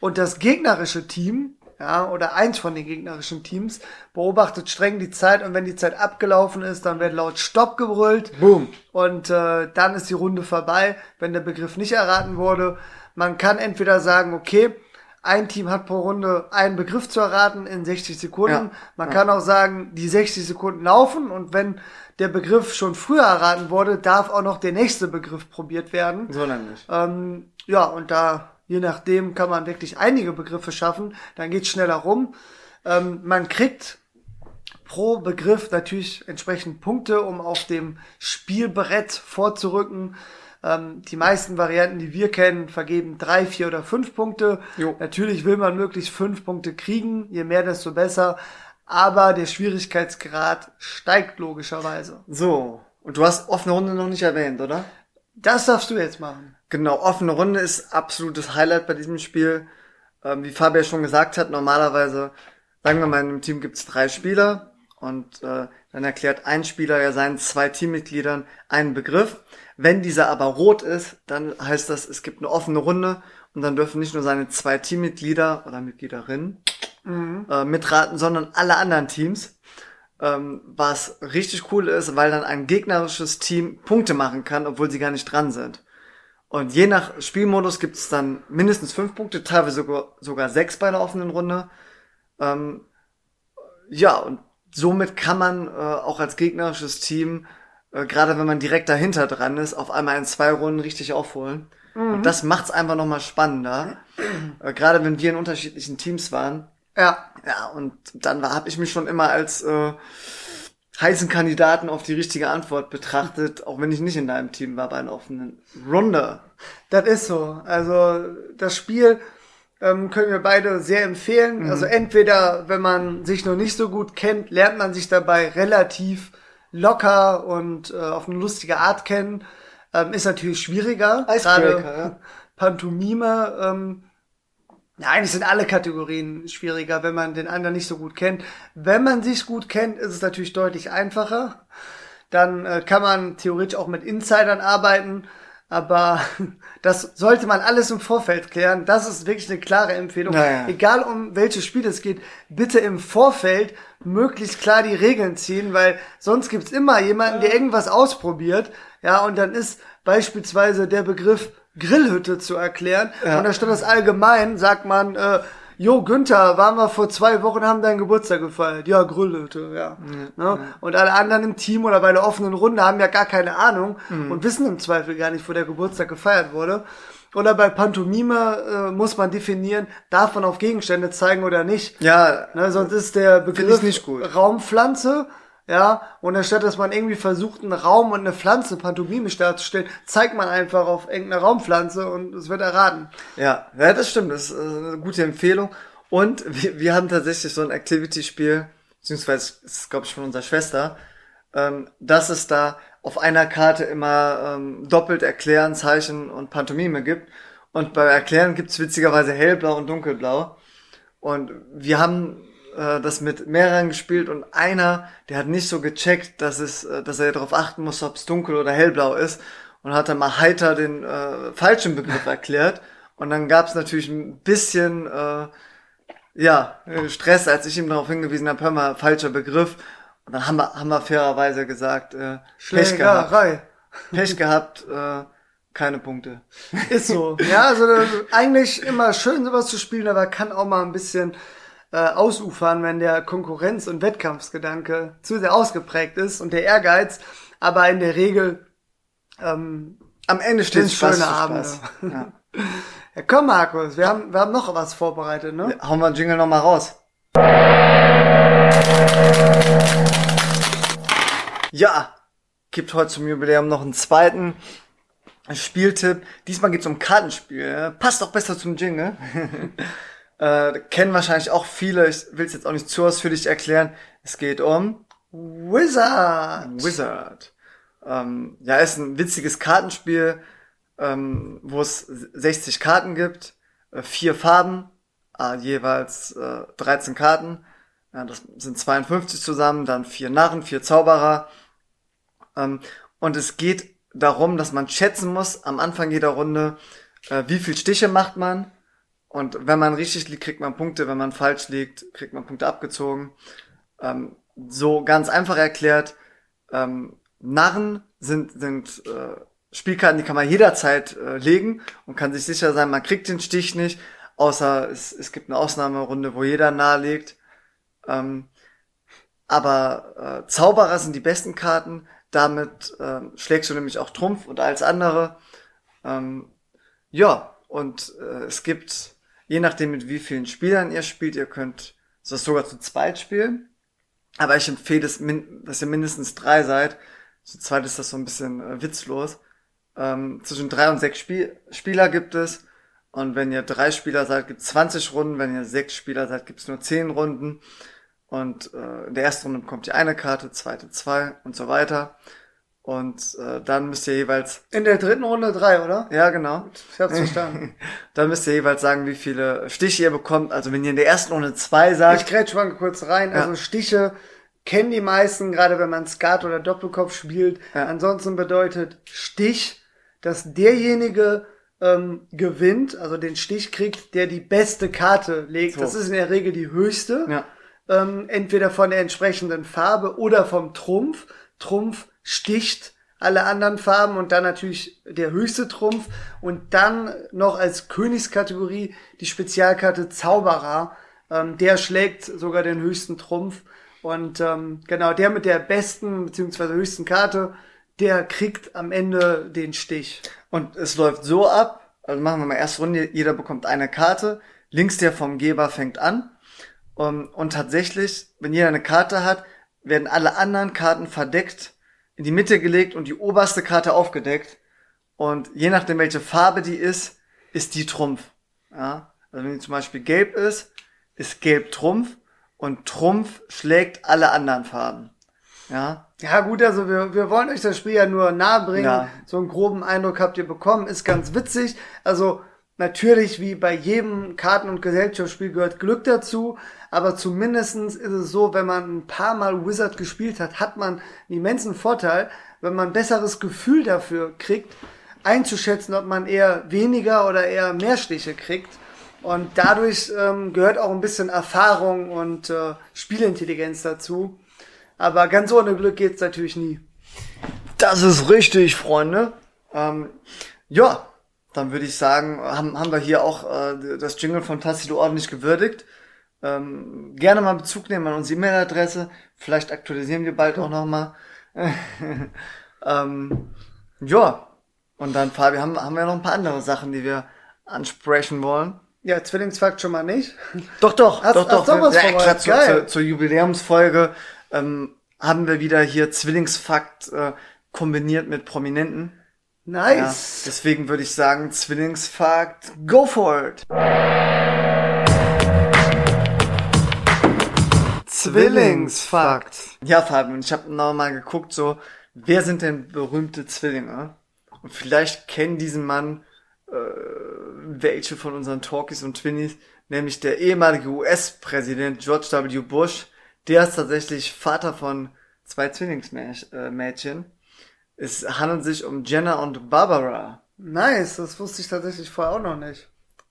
Und das gegnerische Team, ja, oder eins von den gegnerischen Teams, beobachtet streng die Zeit und wenn die Zeit abgelaufen ist, dann wird laut Stopp gebrüllt. Boom. Und äh, dann ist die Runde vorbei, wenn der Begriff nicht erraten wurde. Man kann entweder sagen, okay, ein Team hat pro Runde einen Begriff zu erraten in 60 Sekunden. Ja. Man kann auch sagen, die 60 Sekunden laufen und wenn der Begriff schon früher erraten wurde, darf auch noch der nächste Begriff probiert werden. So nämlich. Ähm, ja, und da, je nachdem, kann man wirklich einige Begriffe schaffen. Dann geht's schneller rum. Ähm, man kriegt pro Begriff natürlich entsprechend Punkte, um auf dem Spielbrett vorzurücken. Ähm, die meisten Varianten, die wir kennen, vergeben drei, vier oder fünf Punkte. Jo. Natürlich will man möglichst fünf Punkte kriegen. Je mehr, desto besser. Aber der Schwierigkeitsgrad steigt logischerweise. So. Und du hast offene Runde noch nicht erwähnt, oder? Das darfst du jetzt machen. Genau, offene Runde ist absolutes Highlight bei diesem Spiel. Ähm, wie Fabian schon gesagt hat, normalerweise, sagen wir mal, in einem Team gibt's drei Spieler und äh, dann erklärt ein Spieler ja seinen zwei Teammitgliedern einen Begriff. Wenn dieser aber rot ist, dann heißt das, es gibt eine offene Runde und dann dürfen nicht nur seine zwei Teammitglieder oder Mitgliederinnen äh, mitraten, sondern alle anderen Teams. Ähm, was richtig cool ist, weil dann ein gegnerisches Team Punkte machen kann, obwohl sie gar nicht dran sind. Und je nach Spielmodus gibt es dann mindestens fünf Punkte, teilweise sogar, sogar sechs bei der offenen Runde. Ähm, ja, und somit kann man äh, auch als gegnerisches Team, äh, gerade wenn man direkt dahinter dran ist, auf einmal in zwei Runden richtig aufholen. Und das macht's einfach nochmal spannender. äh, gerade wenn wir in unterschiedlichen Teams waren. Ja, Ja, und dann war, habe ich mich schon immer als äh, heißen Kandidaten auf die richtige Antwort betrachtet, auch wenn ich nicht in deinem Team war bei einer offenen Runde. Das ist so. Also das Spiel ähm, können wir beide sehr empfehlen. Also entweder, wenn man sich noch nicht so gut kennt, lernt man sich dabei relativ locker und äh, auf eine lustige Art kennen. Ähm, ist natürlich schwieriger. Icebreaker, Gerade ja. Pantomime. Ähm, ja, eigentlich sind alle Kategorien schwieriger, wenn man den anderen nicht so gut kennt. Wenn man sich gut kennt, ist es natürlich deutlich einfacher. Dann äh, kann man theoretisch auch mit Insidern arbeiten, aber das sollte man alles im Vorfeld klären. Das ist wirklich eine klare Empfehlung. Ja, ja. Egal um welches Spiel es geht, bitte im Vorfeld möglichst klar die Regeln ziehen, weil sonst gibt's immer jemanden, der irgendwas ausprobiert, ja, und dann ist beispielsweise der Begriff Grillhütte zu erklären Ja. und anstatt das allgemein sagt man, äh, Jo, Günther, waren wir vor zwei Wochen, haben deinen Geburtstag gefeiert. Ja, Grillhütte, ja. ne? Und alle anderen im Team oder bei der offenen Runde haben ja gar keine Ahnung und wissen im Zweifel gar nicht, wo der Geburtstag gefeiert wurde. Oder bei Pantomime äh, muss man definieren, darf man auf Gegenstände zeigen oder nicht. Ja, Ne, sonst ist der Begriff gut. Raumpflanze, ja, und anstatt dass man irgendwie versucht, einen Raum und eine Pflanze pantomimisch darzustellen, zeigt man einfach auf irgendeine Raumpflanze und es wird erraten. ja, ja, das stimmt. Das ist äh, eine gute Empfehlung. Und wir, wir haben tatsächlich so ein Activity-Spiel, beziehungsweise ist es, glaube ich, von unserer Schwester, ähm, dass es da auf einer Karte immer ähm, doppelt Erklären, Zeichen und Pantomime gibt. Und bei Erklären gibt's witzigerweise hellblau und dunkelblau. Und wir haben äh, das mit mehreren gespielt und einer, der hat nicht so gecheckt, dass es, äh, dass er darauf achten muss, ob es dunkel oder hellblau ist und hat dann mal heiter den äh, falschen Begriff erklärt. Und dann gab's natürlich ein bisschen äh, ja, äh, Stress, als ich ihm darauf hingewiesen habe, hör mal, falscher Begriff. Und dann haben wir, haben wir fairerweise gesagt, äh, Pech gehabt. Pech gehabt, äh, keine Punkte. Ist so. Ja, also eigentlich immer schön sowas zu spielen, aber kann auch mal ein bisschen äh, ausufern, wenn der Konkurrenz- und Wettkampfsgedanke zu sehr ausgeprägt ist und der Ehrgeiz. aber in der Regel ähm, Am Ende Spaß schöne Abende. Ja. Ja, komm, Markus, wir haben, wir haben noch was vorbereitet, ne? Hauen wir den Jingle nochmal raus. Ja, gibt heute zum Jubiläum noch einen zweiten Spieltipp. Diesmal geht's um Kartenspiel. Passt auch besser zum Jingle. äh, kennen wahrscheinlich auch viele. Ich will es jetzt auch nicht zu ausführlich erklären. Es geht um Wizard. Wizard. Ähm, ja, ist ein witziges Kartenspiel, ähm, wo es 60 Karten gibt, äh, vier Farben, äh, jeweils äh, 13 Karten. Ja, das sind 52 zusammen, dann vier Narren, vier Zauberer. Ähm, und es geht darum, dass man schätzen muss am Anfang jeder Runde, äh, wie viel Stiche macht man. Und wenn man richtig liegt, kriegt man Punkte. Wenn man falsch liegt, kriegt man Punkte abgezogen. Ähm, so ganz einfach erklärt, ähm, Narren sind, sind äh, Spielkarten, die kann man jederzeit äh, legen und kann sich sicher sein, man kriegt den Stich nicht, außer es, es gibt eine Ausnahmerunde, wo jeder nahelegt. Ähm, aber äh, Zauberer sind die besten Karten, damit ähm, schlägst du nämlich auch Trumpf und als andere. Ähm, ja, und äh, es gibt, je nachdem mit wie vielen Spielern ihr spielt, ihr könnt das sogar zu zweit spielen. Aber ich empfehle, min dass ihr mindestens drei seid. Zu zweit ist das so ein bisschen äh, witzlos. Ähm, zwischen drei und sechs Spiel Spieler gibt es. Und wenn ihr drei Spieler seid, gibt es 20 Runden. Wenn ihr sechs Spieler seid, gibt es nur 10 Runden. Und äh, in der ersten Runde bekommt ihr eine Karte, zweite zwei und so weiter. Und äh, dann müsst ihr jeweils, In der dritten Runde drei, oder? ja genau, Ich hab's verstanden. dann müsst ihr jeweils sagen, wie viele Stiche ihr bekommt. Also wenn ihr in der ersten Runde zwei sagt, Ich grätsch mal kurz rein. Ja. Also Stiche kennen die meisten, gerade wenn man Skat oder Doppelkopf spielt. Ja. Ansonsten bedeutet Stich, dass derjenige ähm, gewinnt, also den Stich kriegt, der die beste Karte legt. So. Das ist in der Regel die höchste. ja, ähm, entweder von der entsprechenden Farbe oder vom Trumpf. Trumpf sticht alle anderen Farben und dann natürlich der höchste Trumpf und dann noch als Königskategorie die Spezialkarte Zauberer. Ähm, der schlägt sogar den höchsten Trumpf und ähm, genau der mit der besten beziehungsweise höchsten Karte, der kriegt am Ende den Stich. Und es läuft so ab, also machen wir mal erste Runde, jeder bekommt eine Karte, links der vom Geber fängt an. Um, und tatsächlich, wenn jeder eine Karte hat, werden alle anderen Karten verdeckt, in die Mitte gelegt und die oberste Karte aufgedeckt. Und je nachdem, welche Farbe die ist, ist die Trumpf. Ja? Also wenn die zum Beispiel gelb ist, ist gelb Trumpf und Trumpf schlägt alle anderen Farben. Ja, Ja gut, also wir, wir wollen euch das Spiel ja nur nahe bringen. Ja. So einen groben Eindruck habt ihr bekommen. Ist ganz witzig. Also natürlich, wie bei jedem Karten- und Gesellschaftsspiel gehört Glück dazu. Aber zumindestens ist es so, wenn man ein paar Mal Wizard gespielt hat, hat man einen immensen Vorteil, wenn man ein besseres Gefühl dafür kriegt, einzuschätzen, ob man eher weniger oder eher mehr Stiche kriegt. Und dadurch ähm, gehört auch ein bisschen Erfahrung und äh, Spielintelligenz dazu. Aber ganz ohne Glück geht's natürlich nie. Das ist richtig, Freunde. Ähm, ja, dann würde ich sagen, haben, haben wir hier auch äh, das Jingle von Tassilo ordentlich gewürdigt. Ähm, gerne mal Bezug nehmen an unsere E-Mail-Adresse. Vielleicht aktualisieren wir bald auch nochmal. ähm, ja, und dann, Fabi, haben, haben wir noch ein paar andere Sachen, die wir ansprechen wollen. Ja, Zwillingsfakt schon mal nicht. Doch, doch, Hast- doch, hast doch. du was ja, klar, zur, zur Jubiläumsfolge ähm, haben wir wieder hier Zwillingsfakt äh, kombiniert mit Prominenten. Ja, Nice. deswegen würde ich sagen, Zwillingsfakt, go for it! Zwillingsfakt. Ja, Fabian, ich habe nochmal geguckt, so, wer sind denn berühmte Zwillinge? Und vielleicht kennen diesen Mann äh, welche von unseren Talkies und Twinnies, nämlich der ehemalige US-Präsident George W. Bush. Der ist tatsächlich Vater von zwei Zwillingsmädchen. Es handelt sich um Jenna und Barbara. Nice, das wusste ich tatsächlich vorher auch noch nicht.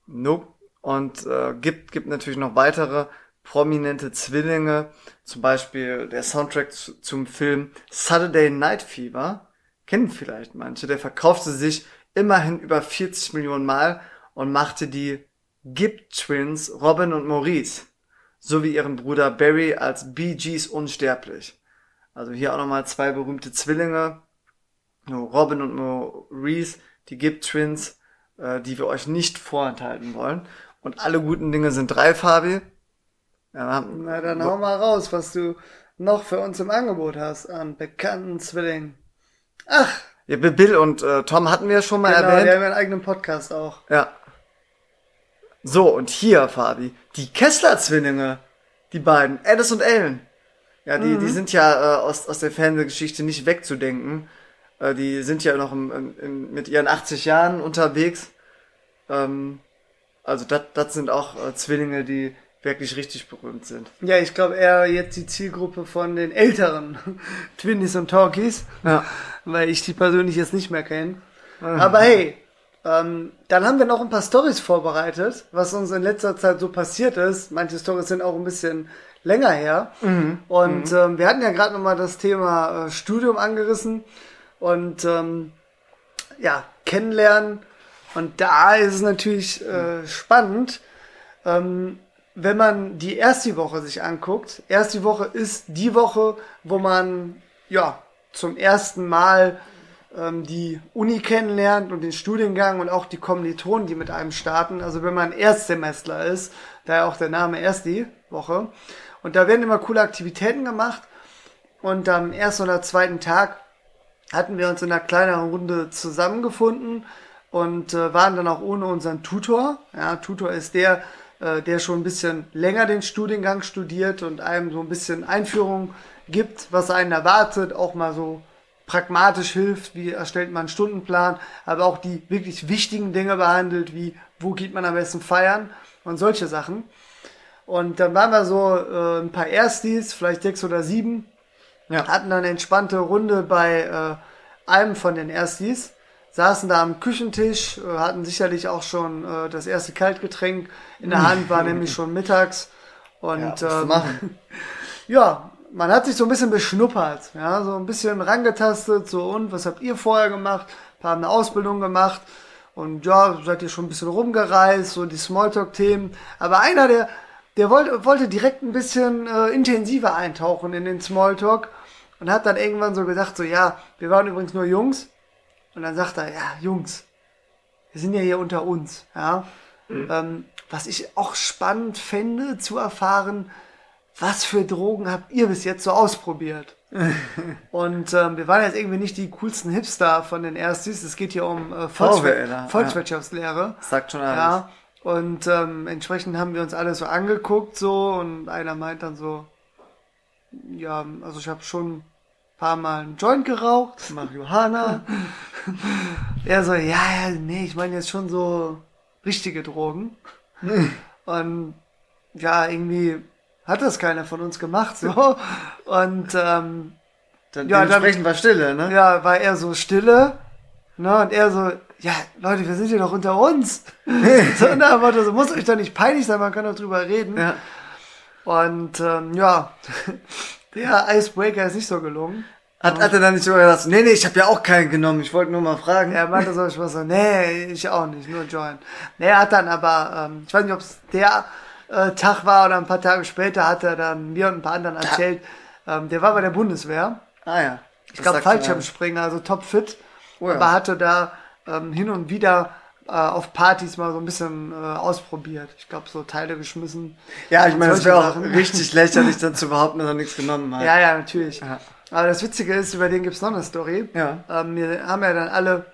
Nope. Und äh, gibt, gibt natürlich noch weitere prominente Zwillinge. Zum Beispiel der Soundtrack zu, zum Film Saturday Night Fever. Kennen vielleicht manche. Der verkaufte sich immerhin über 40 Millionen Mal und machte die Gibb Twins Robin und Maurice sowie ihren Bruder Barry als Bee Gees unsterblich. Also hier auch nochmal zwei berühmte Zwillinge, Robin und Maurice, die Gibb Twins, äh, die wir euch nicht vorenthalten wollen. Und alle guten Dinge sind drei, Fabi. Ja, Na, dann hau mal raus, was du noch für uns im Angebot hast an bekannten Zwillingen. Ach! Ja, Bill und äh, Tom hatten wir schon mal genau, erwähnt. Die haben einen eigenen Podcast auch. Ja. So, und hier, Fabi, die Kessler-Zwillinge, die beiden, Alice und Ellen. Ja, die, mhm. die sind ja äh, aus, aus der Fernsehgeschichte nicht wegzudenken. Äh, die sind ja noch im, im, im, mit ihren 80 Jahren unterwegs. Ähm, also das sind auch äh, Zwillinge, die wirklich richtig berühmt sind. Ja, ich glaube eher jetzt die Zielgruppe von den älteren Twinnies und Talkies, ja. weil ich die persönlich jetzt nicht mehr kenne. Mhm. Aber hey, ähm, dann haben wir noch ein paar Stories vorbereitet, was uns in letzter Zeit so passiert ist. Manche Stories sind auch ein bisschen länger her. Mhm. Und mhm. Ähm, wir hatten ja gerade noch mal das Thema äh, Studium angerissen und ähm, ja kennenlernen. Und da ist es natürlich äh, spannend. Ähm, wenn man die erste Woche sich anguckt, erste Woche ist die Woche, wo man ja zum ersten Mal ähm, die Uni kennenlernt und den Studiengang und auch die Kommilitonen, die mit einem starten. Also wenn man Erstsemestler ist, daher auch der Name erst die Woche. Und da werden immer coole Aktivitäten gemacht. Und am ersten oder zweiten Tag hatten wir uns in einer kleineren Runde zusammengefunden und äh, waren dann auch ohne unseren Tutor. Ja, Tutor ist der, äh, der schon ein bisschen länger den Studiengang studiert und einem so ein bisschen Einführung gibt, was einen erwartet, auch mal so pragmatisch hilft, wie erstellt man einen Stundenplan, aber auch die wirklich wichtigen Dinge behandelt, wie wo geht man am besten feiern und solche Sachen. Und dann waren wir so äh, ein paar Erstis, vielleicht sechs oder sieben, ja. hatten dann eine entspannte Runde bei äh, einem von den Erstis saßen da am Küchentisch, äh, hatten sicherlich auch schon äh, das erste Kaltgetränk in der Hand, war nämlich schon mittags. Und ja, ähm, ja, man hat sich so ein bisschen beschnuppert, ja, so ein bisschen rangetastet, so und was habt ihr vorher gemacht? Ein paar haben eine Ausbildung gemacht und ja, seid ihr schon ein bisschen rumgereist, so die Smalltalk-Themen. Aber einer, der, der wollte, wollte direkt ein bisschen äh, intensiver eintauchen in den Smalltalk und hat dann irgendwann so gesagt, so ja, wir waren übrigens nur Jungs und dann sagt er, ja, Jungs, wir sind ja hier unter uns, ja. Mhm. Ähm, was ich auch spannend fände zu erfahren, was für Drogen habt ihr bis jetzt so ausprobiert? und ähm, wir waren jetzt irgendwie nicht die coolsten Hipster von den Erstis. Es geht hier um äh, Volkswir Volkswirtschaftslehre. Ja. Sagt schon alles. Ja. Und ähm, entsprechend haben wir uns alle so angeguckt so und einer meint dann so, ja, also ich habe schon paar Mal einen Joint geraucht, Marihuana. er so, ja, ja, nee, ich meine jetzt schon so richtige Drogen. Und ja, irgendwie hat das keiner von uns gemacht, so. Und ähm, dann ja, dementsprechend war Stille, ne? Ja, war er so Stille. Ne, und er so, ja, Leute, wir sind hier doch unter uns. so, und er so, muss euch doch nicht peinlich sein, man kann doch drüber reden. Ja. Und ähm, ja, der Icebreaker ist nicht so gelungen. Hat, hat er dann nicht sogar gesagt, nee, nee, ich habe ja auch keinen genommen, ich wollte nur mal fragen. Er meinte so, ich war so, nee, ich auch nicht, nur Join. Nee, er hat dann aber, ähm, ich weiß nicht, ob es der äh, Tag war oder ein paar Tage später, hat er dann mir und ein paar anderen erzählt, ähm, der war bei der Bundeswehr. Ah ja. Ich glaube Fallschirmspringer, also topfit. Oh, ja. Aber hatte da ähm, hin und wieder äh, auf Partys mal so ein bisschen äh, ausprobiert. Ich glaube, so Teile geschmissen. Ja, ich meine, das wäre auch richtig lächerlich, dass du überhaupt noch nichts genommen hast. Ja, ja, natürlich. Ja. Aber das Witzige ist, über den gibt's noch eine Story. Ja. Ähm, wir haben ja dann alle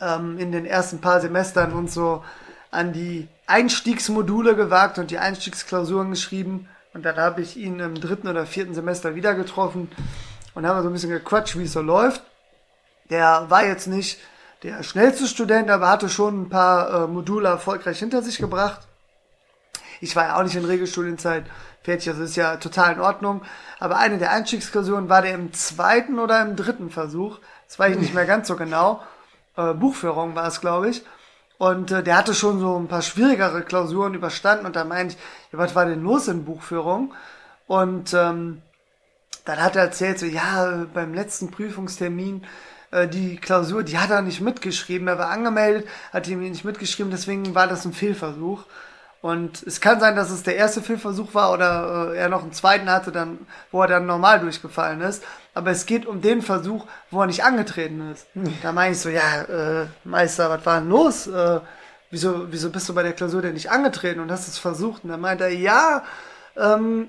ähm, in den ersten paar Semestern uns so an die Einstiegsmodule gewagt und die Einstiegsklausuren geschrieben. Und dann habe ich ihn im dritten oder vierten Semester wieder getroffen und haben so ein bisschen gequatscht, wie es so läuft. Der war jetzt nicht der schnellste Student, aber hatte schon ein paar äh, Module erfolgreich hinter sich gebracht. Ich war ja auch nicht in Regelstudienzeit fertig, also ist ja total in Ordnung. Aber eine der Einstiegsklausuren war der im zweiten oder im dritten Versuch. Das weiß ich nicht mehr ganz so genau. Äh, Buchführung war es, glaube ich. Und äh, der hatte schon so ein paar schwierigere Klausuren überstanden und da meinte ich, ja, was war denn los in Buchführung? Und ähm, dann hat er erzählt, so ja, beim letzten Prüfungstermin äh, die Klausur, die hat er nicht mitgeschrieben. Er war angemeldet, hat ihm nicht mitgeschrieben, deswegen war das ein Fehlversuch. Und es kann sein, dass es der erste Fehlversuch war oder äh, er noch einen zweiten hatte, dann, wo er dann normal durchgefallen ist. Aber es geht um den Versuch, wo er nicht angetreten ist. Da meine ich so, ja, äh, Meister, was war denn los? Äh, wieso, wieso bist du bei der Klausur denn nicht angetreten und hast es versucht? Und dann meint er, ja, ähm,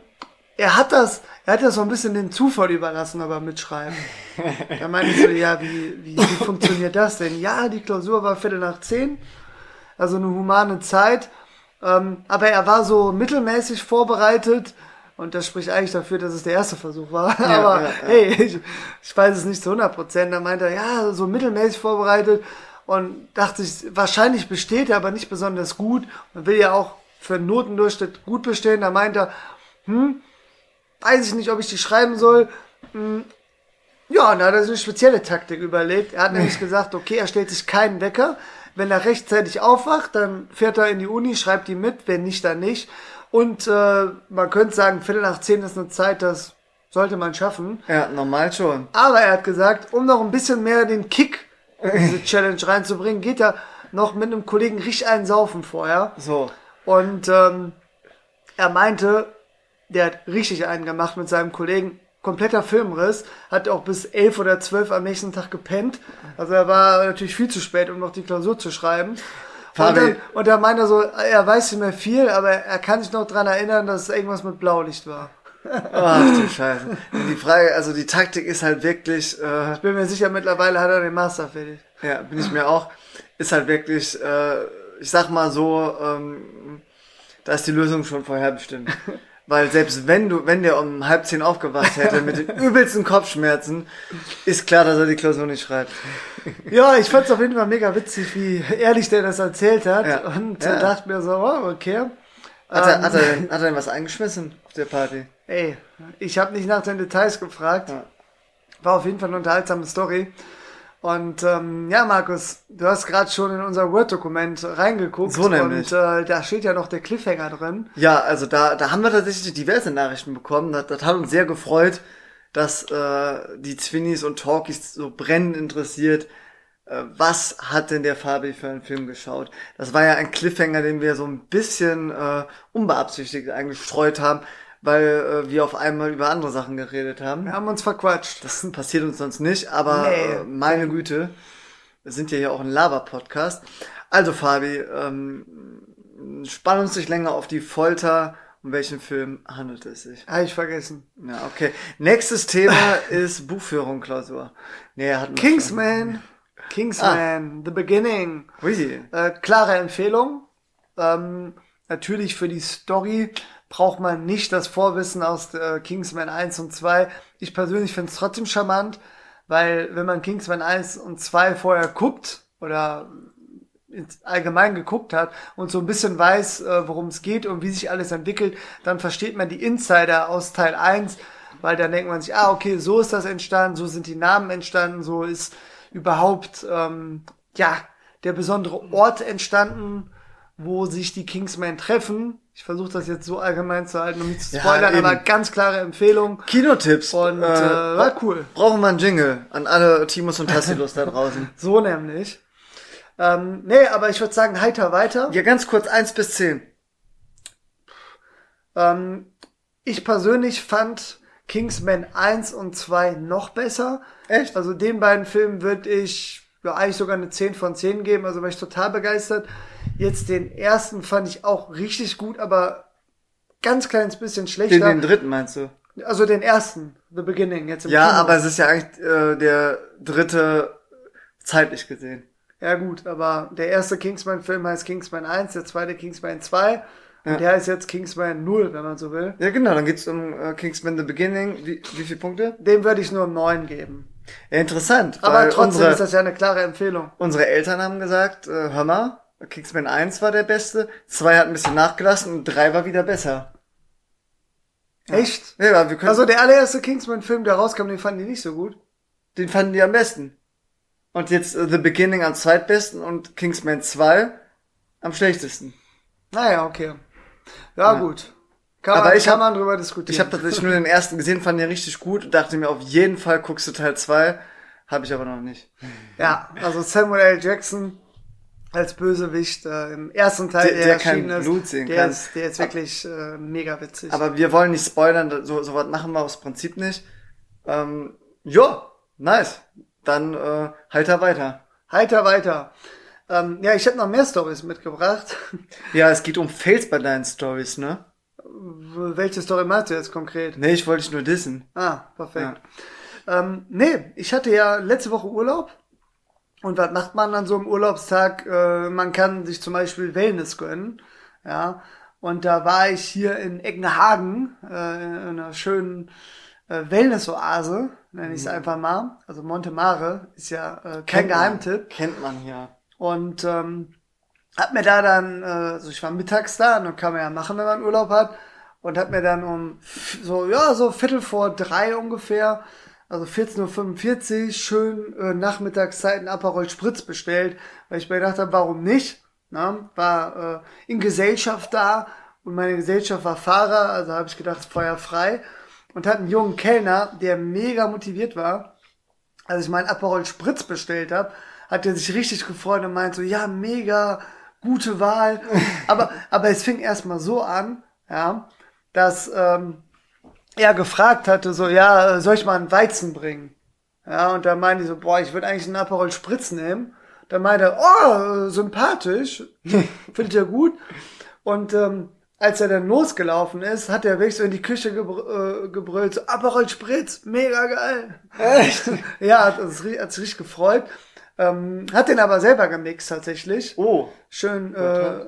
er hat das, er hat das so ein bisschen den Zufall überlassen, aber mitschreiben. da meinte ich so, ja, wie, wie, wie funktioniert das denn? Ja, die Klausur war Viertel nach zehn, also eine humane Zeit. Ähm, aber er war so mittelmäßig vorbereitet und das spricht eigentlich dafür, dass es der erste Versuch war. Ja, aber ja, ja. hey, ich, ich weiß es nicht zu 100 Prozent. Da meinte er, ja, so mittelmäßig vorbereitet und dachte ich, wahrscheinlich besteht er, aber nicht besonders gut und will ja auch für einen Notendurchschnitt gut bestehen. Da meinte er, hm, weiß ich nicht, ob ich die schreiben soll. Hm, ja, da hat er sich eine spezielle Taktik überlegt. Er hat nämlich gesagt, okay, er stellt sich keinen Wecker. Wenn er rechtzeitig aufwacht, dann fährt er in die Uni, schreibt die mit, wenn nicht, dann nicht. Und äh, man könnte sagen, Viertel nach zehn ist eine Zeit, das sollte man schaffen. Ja, normal schon. Aber er hat gesagt, um noch ein bisschen mehr den Kick in diese Challenge reinzubringen, geht er noch mit einem Kollegen richtig einen saufen vorher. So. Und ähm, er meinte, der hat richtig einen gemacht mit seinem Kollegen. Kompletter Filmriss, hat auch bis elf oder zwölf am nächsten Tag gepennt. Also er war natürlich viel zu spät, um noch die Klausur zu schreiben. Und dann, und da meint er so, er weiß nicht mehr viel, aber er kann sich noch dran erinnern, dass es irgendwas mit Blaulicht war. Ach du Scheiße. Die Frage, also die Taktik ist halt wirklich, äh, Ich bin mir sicher, mittlerweile hat er den Master fertig. ja, bin ich mir auch, ist halt wirklich, äh, ich sag mal so, ähm, da ist die Lösung schon vorherbestimmt. Weil selbst wenn du, wenn der um halb zehn aufgewacht hätte mit den übelsten Kopfschmerzen, ist klar, dass er die Klausur nicht schreibt. Ja, ich fand's auf jeden Fall mega witzig, wie ehrlich der das erzählt hat. Ja. Und Ja. dachte mir so, oh, okay. Hat er, Ähm, hat, er denn, hat er denn was eingeschmissen auf der Party? Ey, ich habe nicht nach den Details gefragt. Ja. War auf jeden Fall eine unterhaltsame Story. Und ähm, ja, Markus, du hast gerade schon in unser Word-Dokument reingeguckt. So nämlich. Und äh, da steht ja noch der Cliffhanger drin. Ja, also da, da haben wir tatsächlich diverse Nachrichten bekommen. Das, das hat uns sehr gefreut, dass äh, die Zwinnies und Talkies so brennend interessiert. Äh, was hat denn der Fabi für einen Film geschaut? Das war ja ein Cliffhanger, den wir so ein bisschen äh, unbeabsichtigt eingestreut haben, weil äh, wir auf einmal über andere Sachen geredet haben. Wir haben uns verquatscht. Das passiert uns sonst nicht, aber Nee. äh, meine Güte, wir sind ja hier auch ein Lava-Podcast. Also Fabi, ähm, spann uns nicht länger auf die Folter. Um welchen Film handelt es sich? Habe ich vergessen. Ja, okay. Nächstes Thema ist Buchführung, Klausur. Nee, hatten Kingsman. Kingsman, The Beginning. Ui. Äh, klare Empfehlung. Ähm, natürlich für die Story braucht man nicht das Vorwissen aus äh, Kingsman 1 und 2. Ich persönlich finde es trotzdem charmant, weil wenn man Kingsman 1 und 2 vorher guckt oder allgemein geguckt hat und so ein bisschen weiß, äh, worum es geht und wie sich alles entwickelt, dann versteht man die Insider aus Teil 1, weil dann denkt man sich, ah, okay, so ist das entstanden, so sind die Namen entstanden, so ist überhaupt, ähm, ja, der besondere Ort entstanden, wo sich die Kingsmen treffen. Ich versuche das jetzt so allgemein zu halten, um nicht zu Ja, spoilern, eben. aber ganz klare Empfehlung. Kinotipps. Und äh, war cool. Brauchen wir einen Jingle an alle Timos und Tassilos da draußen. So nämlich. Ähm, nee, aber ich würde sagen, heiter weiter. Ja, ganz kurz, eins bis zehn. Ähm, ich persönlich fand Kingsman 1 und 2 noch besser. Echt? Also den beiden Filmen würde ich ja, eigentlich sogar eine 10 von 10 geben, also war ich total begeistert. Jetzt den ersten fand ich auch richtig gut, aber ganz kleines bisschen Den, schlechter. den dritten meinst du? also den ersten, The Beginning, jetzt im Ja, Kino. aber es ist ja eigentlich äh, der dritte zeitlich gesehen. Ja gut, aber der erste Kingsman-Film heißt Kingsman 1, der zweite Kingsman 2 und Ja. der heißt jetzt Kingsman 0, wenn man so will. Ja, genau, dann geht's um äh, Kingsman The Beginning. Wie, wie viele Punkte? Dem würde ich nur 9 geben. Ja, interessant. Aber trotzdem unsere, ist das ja eine klare Empfehlung. unsere Eltern haben gesagt, äh, hör mal, Kingsman 1 war der beste, 2 hat ein bisschen nachgelassen und 3 war wieder besser. Echt? Ja, wir können, Also der allererste Kingsman-Film, der rauskam, den fanden die nicht so gut. den fanden die am besten. Und jetzt äh, The Beginning am zweitbesten und Kingsman 2 am schlechtesten. Naja, okay. Ja, Ja. gut. Kann, Aber man, ich kann hab- man drüber diskutieren. Ich habe tatsächlich nur den ersten gesehen, fand den richtig gut und dachte mir, auf jeden Fall guckst du Teil 2. Habe ich aber noch nicht. ja, also Samuel L. Jackson als Bösewicht äh, im ersten Teil, Der- der, der kein ist. Blut sehen der kann. Ist, der ist wirklich äh, mega witzig. Aber wir wollen nicht spoilern, so, so was machen wir aus Prinzip nicht. Ähm, ja, nice. Dann äh, halt da weiter. Heiter weiter. Ähm, ja, ich habe noch mehr Stories mitgebracht. Ja, es geht um Fails bei deinen Stories, ne? Welche Story meinst du jetzt konkret? Nee, ich wollte dich nur dissen. Ah, perfekt. Ähm, nee, ich hatte ja letzte Woche Urlaub. Und was macht man an so einem Urlaubstag? Äh, man kann sich zum Beispiel Wellness gönnen. Ja. Und da war ich hier in Eggenhagen, äh, in einer schönen äh, Wellness-Oase, nenne ich es einfach mal. Also Monte Mare ist ja äh, kein Mhm. Kennt man. Geheimtipp. Kennt man hier. Und ähm, hab mir da dann, äh, also ich war mittags da, und kann man ja machen, wenn man Urlaub hat. Und hab mir dann um so, ja, so Viertel vor drei ungefähr, also 14.45 Uhr, schön äh, Nachmittagszeit ein Aperol Spritz bestellt, weil ich mir gedacht habe, warum nicht? Na, war äh, in Gesellschaft da und meine Gesellschaft war Fahrer, also habe ich gedacht, Feuer frei. Und hat einen jungen Kellner, der mega motiviert war, als ich meinen Aperol Spritz bestellt habe, hat er sich richtig gefreut und meint so, ja, mega, gute Wahl. aber, aber es fing erstmal so an, ja, dass ähm, er gefragt hatte, so, ja, soll ich mal einen Weizen bringen? Ja, und da meinte ich so, boah, ich würde eigentlich einen Aperol Spritz nehmen. Dann meinte er, oh, sympathisch, findet er gut. Und ähm, als er dann losgelaufen ist, hat er wirklich so in die Küche gebr äh, gebrüllt, so, Aperol Spritz, mega geil. Echt? Ja, hat, hat sich richtig gefreut. Ähm, hat den aber selber gemixt tatsächlich. Oh. Schön äh,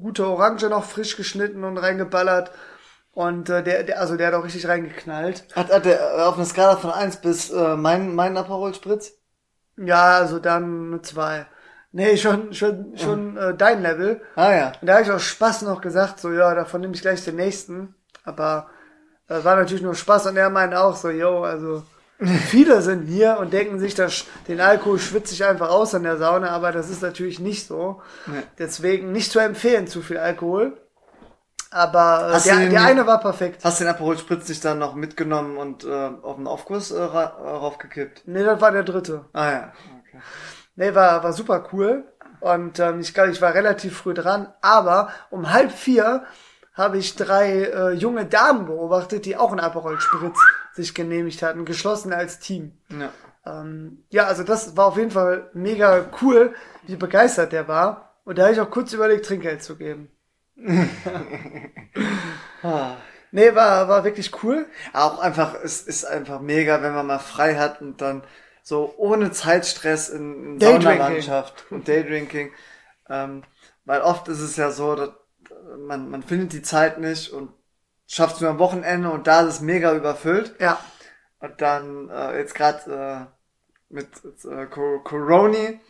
gute Orange noch frisch geschnitten und reingeballert. Und äh, der, der, also der hat auch richtig reingeknallt. Hat, hat der äh, auf einer Skala von 1 bis äh, mein, mein Aperol Spritz? Ja, also dann zwei. Nee, schon, schon, schon äh, dein Level. Ah ja. Und da habe ich auch Spaß noch gesagt, so ja, davon nehme ich gleich den nächsten. Aber äh, war natürlich nur Spaß und er meinte auch so, yo, also viele sind hier und denken sich, dass den Alkohol schwitze ich einfach aus in der Sauna, aber das ist natürlich nicht so. Nee. Deswegen nicht zu empfehlen, zu viel Alkohol. Aber äh, der, den- der eine war perfekt. Hast du den Aperol Spritz nicht dann noch mitgenommen und äh, auf den Aufguss äh, äh, raufgekippt? Nee, das war der dritte. Ah ja. Okay. Nee, war, war super cool. Und ähm, ich glaube, ich war relativ früh dran. Aber um halb vier habe ich drei äh, junge Damen beobachtet, die auch einen Aperol Spritz sich genehmigt hatten, geschlossen als Team. Ja. Ähm, ja, also das war auf jeden Fall mega cool, wie begeistert der war. Und da habe ich auch kurz überlegt, Trinkgeld zu geben. Nee, war, war wirklich cool. Auch einfach, es ist einfach mega, wenn man mal frei hat und dann so ohne Zeitstress in, in. Saunalandschaft und Daydrinking. Ähm, weil oft ist es ja so, dass man, man findet die Zeit nicht und schafft es nur am Wochenende und da ist es mega überfüllt. Ja, Und dann äh, jetzt gerade äh, mit äh, Co- Coroni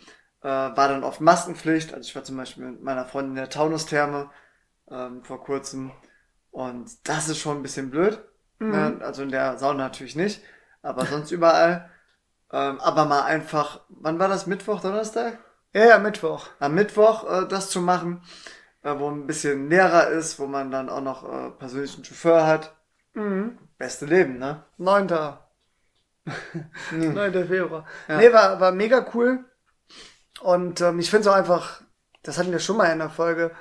äh, war dann oft Maskenpflicht. Also ich war zum Beispiel mit meiner Freundin in der Taunustherme ähm, vor kurzem. Und das ist schon ein bisschen blöd. Ne? Also in der Sauna natürlich nicht, aber sonst überall. Ähm, aber mal einfach, wann war das? Mittwoch, Donnerstag? ja, ja, Mittwoch. Am Mittwoch äh, das zu machen, äh, wo ein bisschen leerer ist, wo man dann auch noch äh, persönlichen Chauffeur hat. Mhm. Beste Leben, ne? 9. 9. Februar. Ja. Nee, war, war mega cool. Und ähm, ich finde es auch einfach, das hatten wir schon mal in der Folge,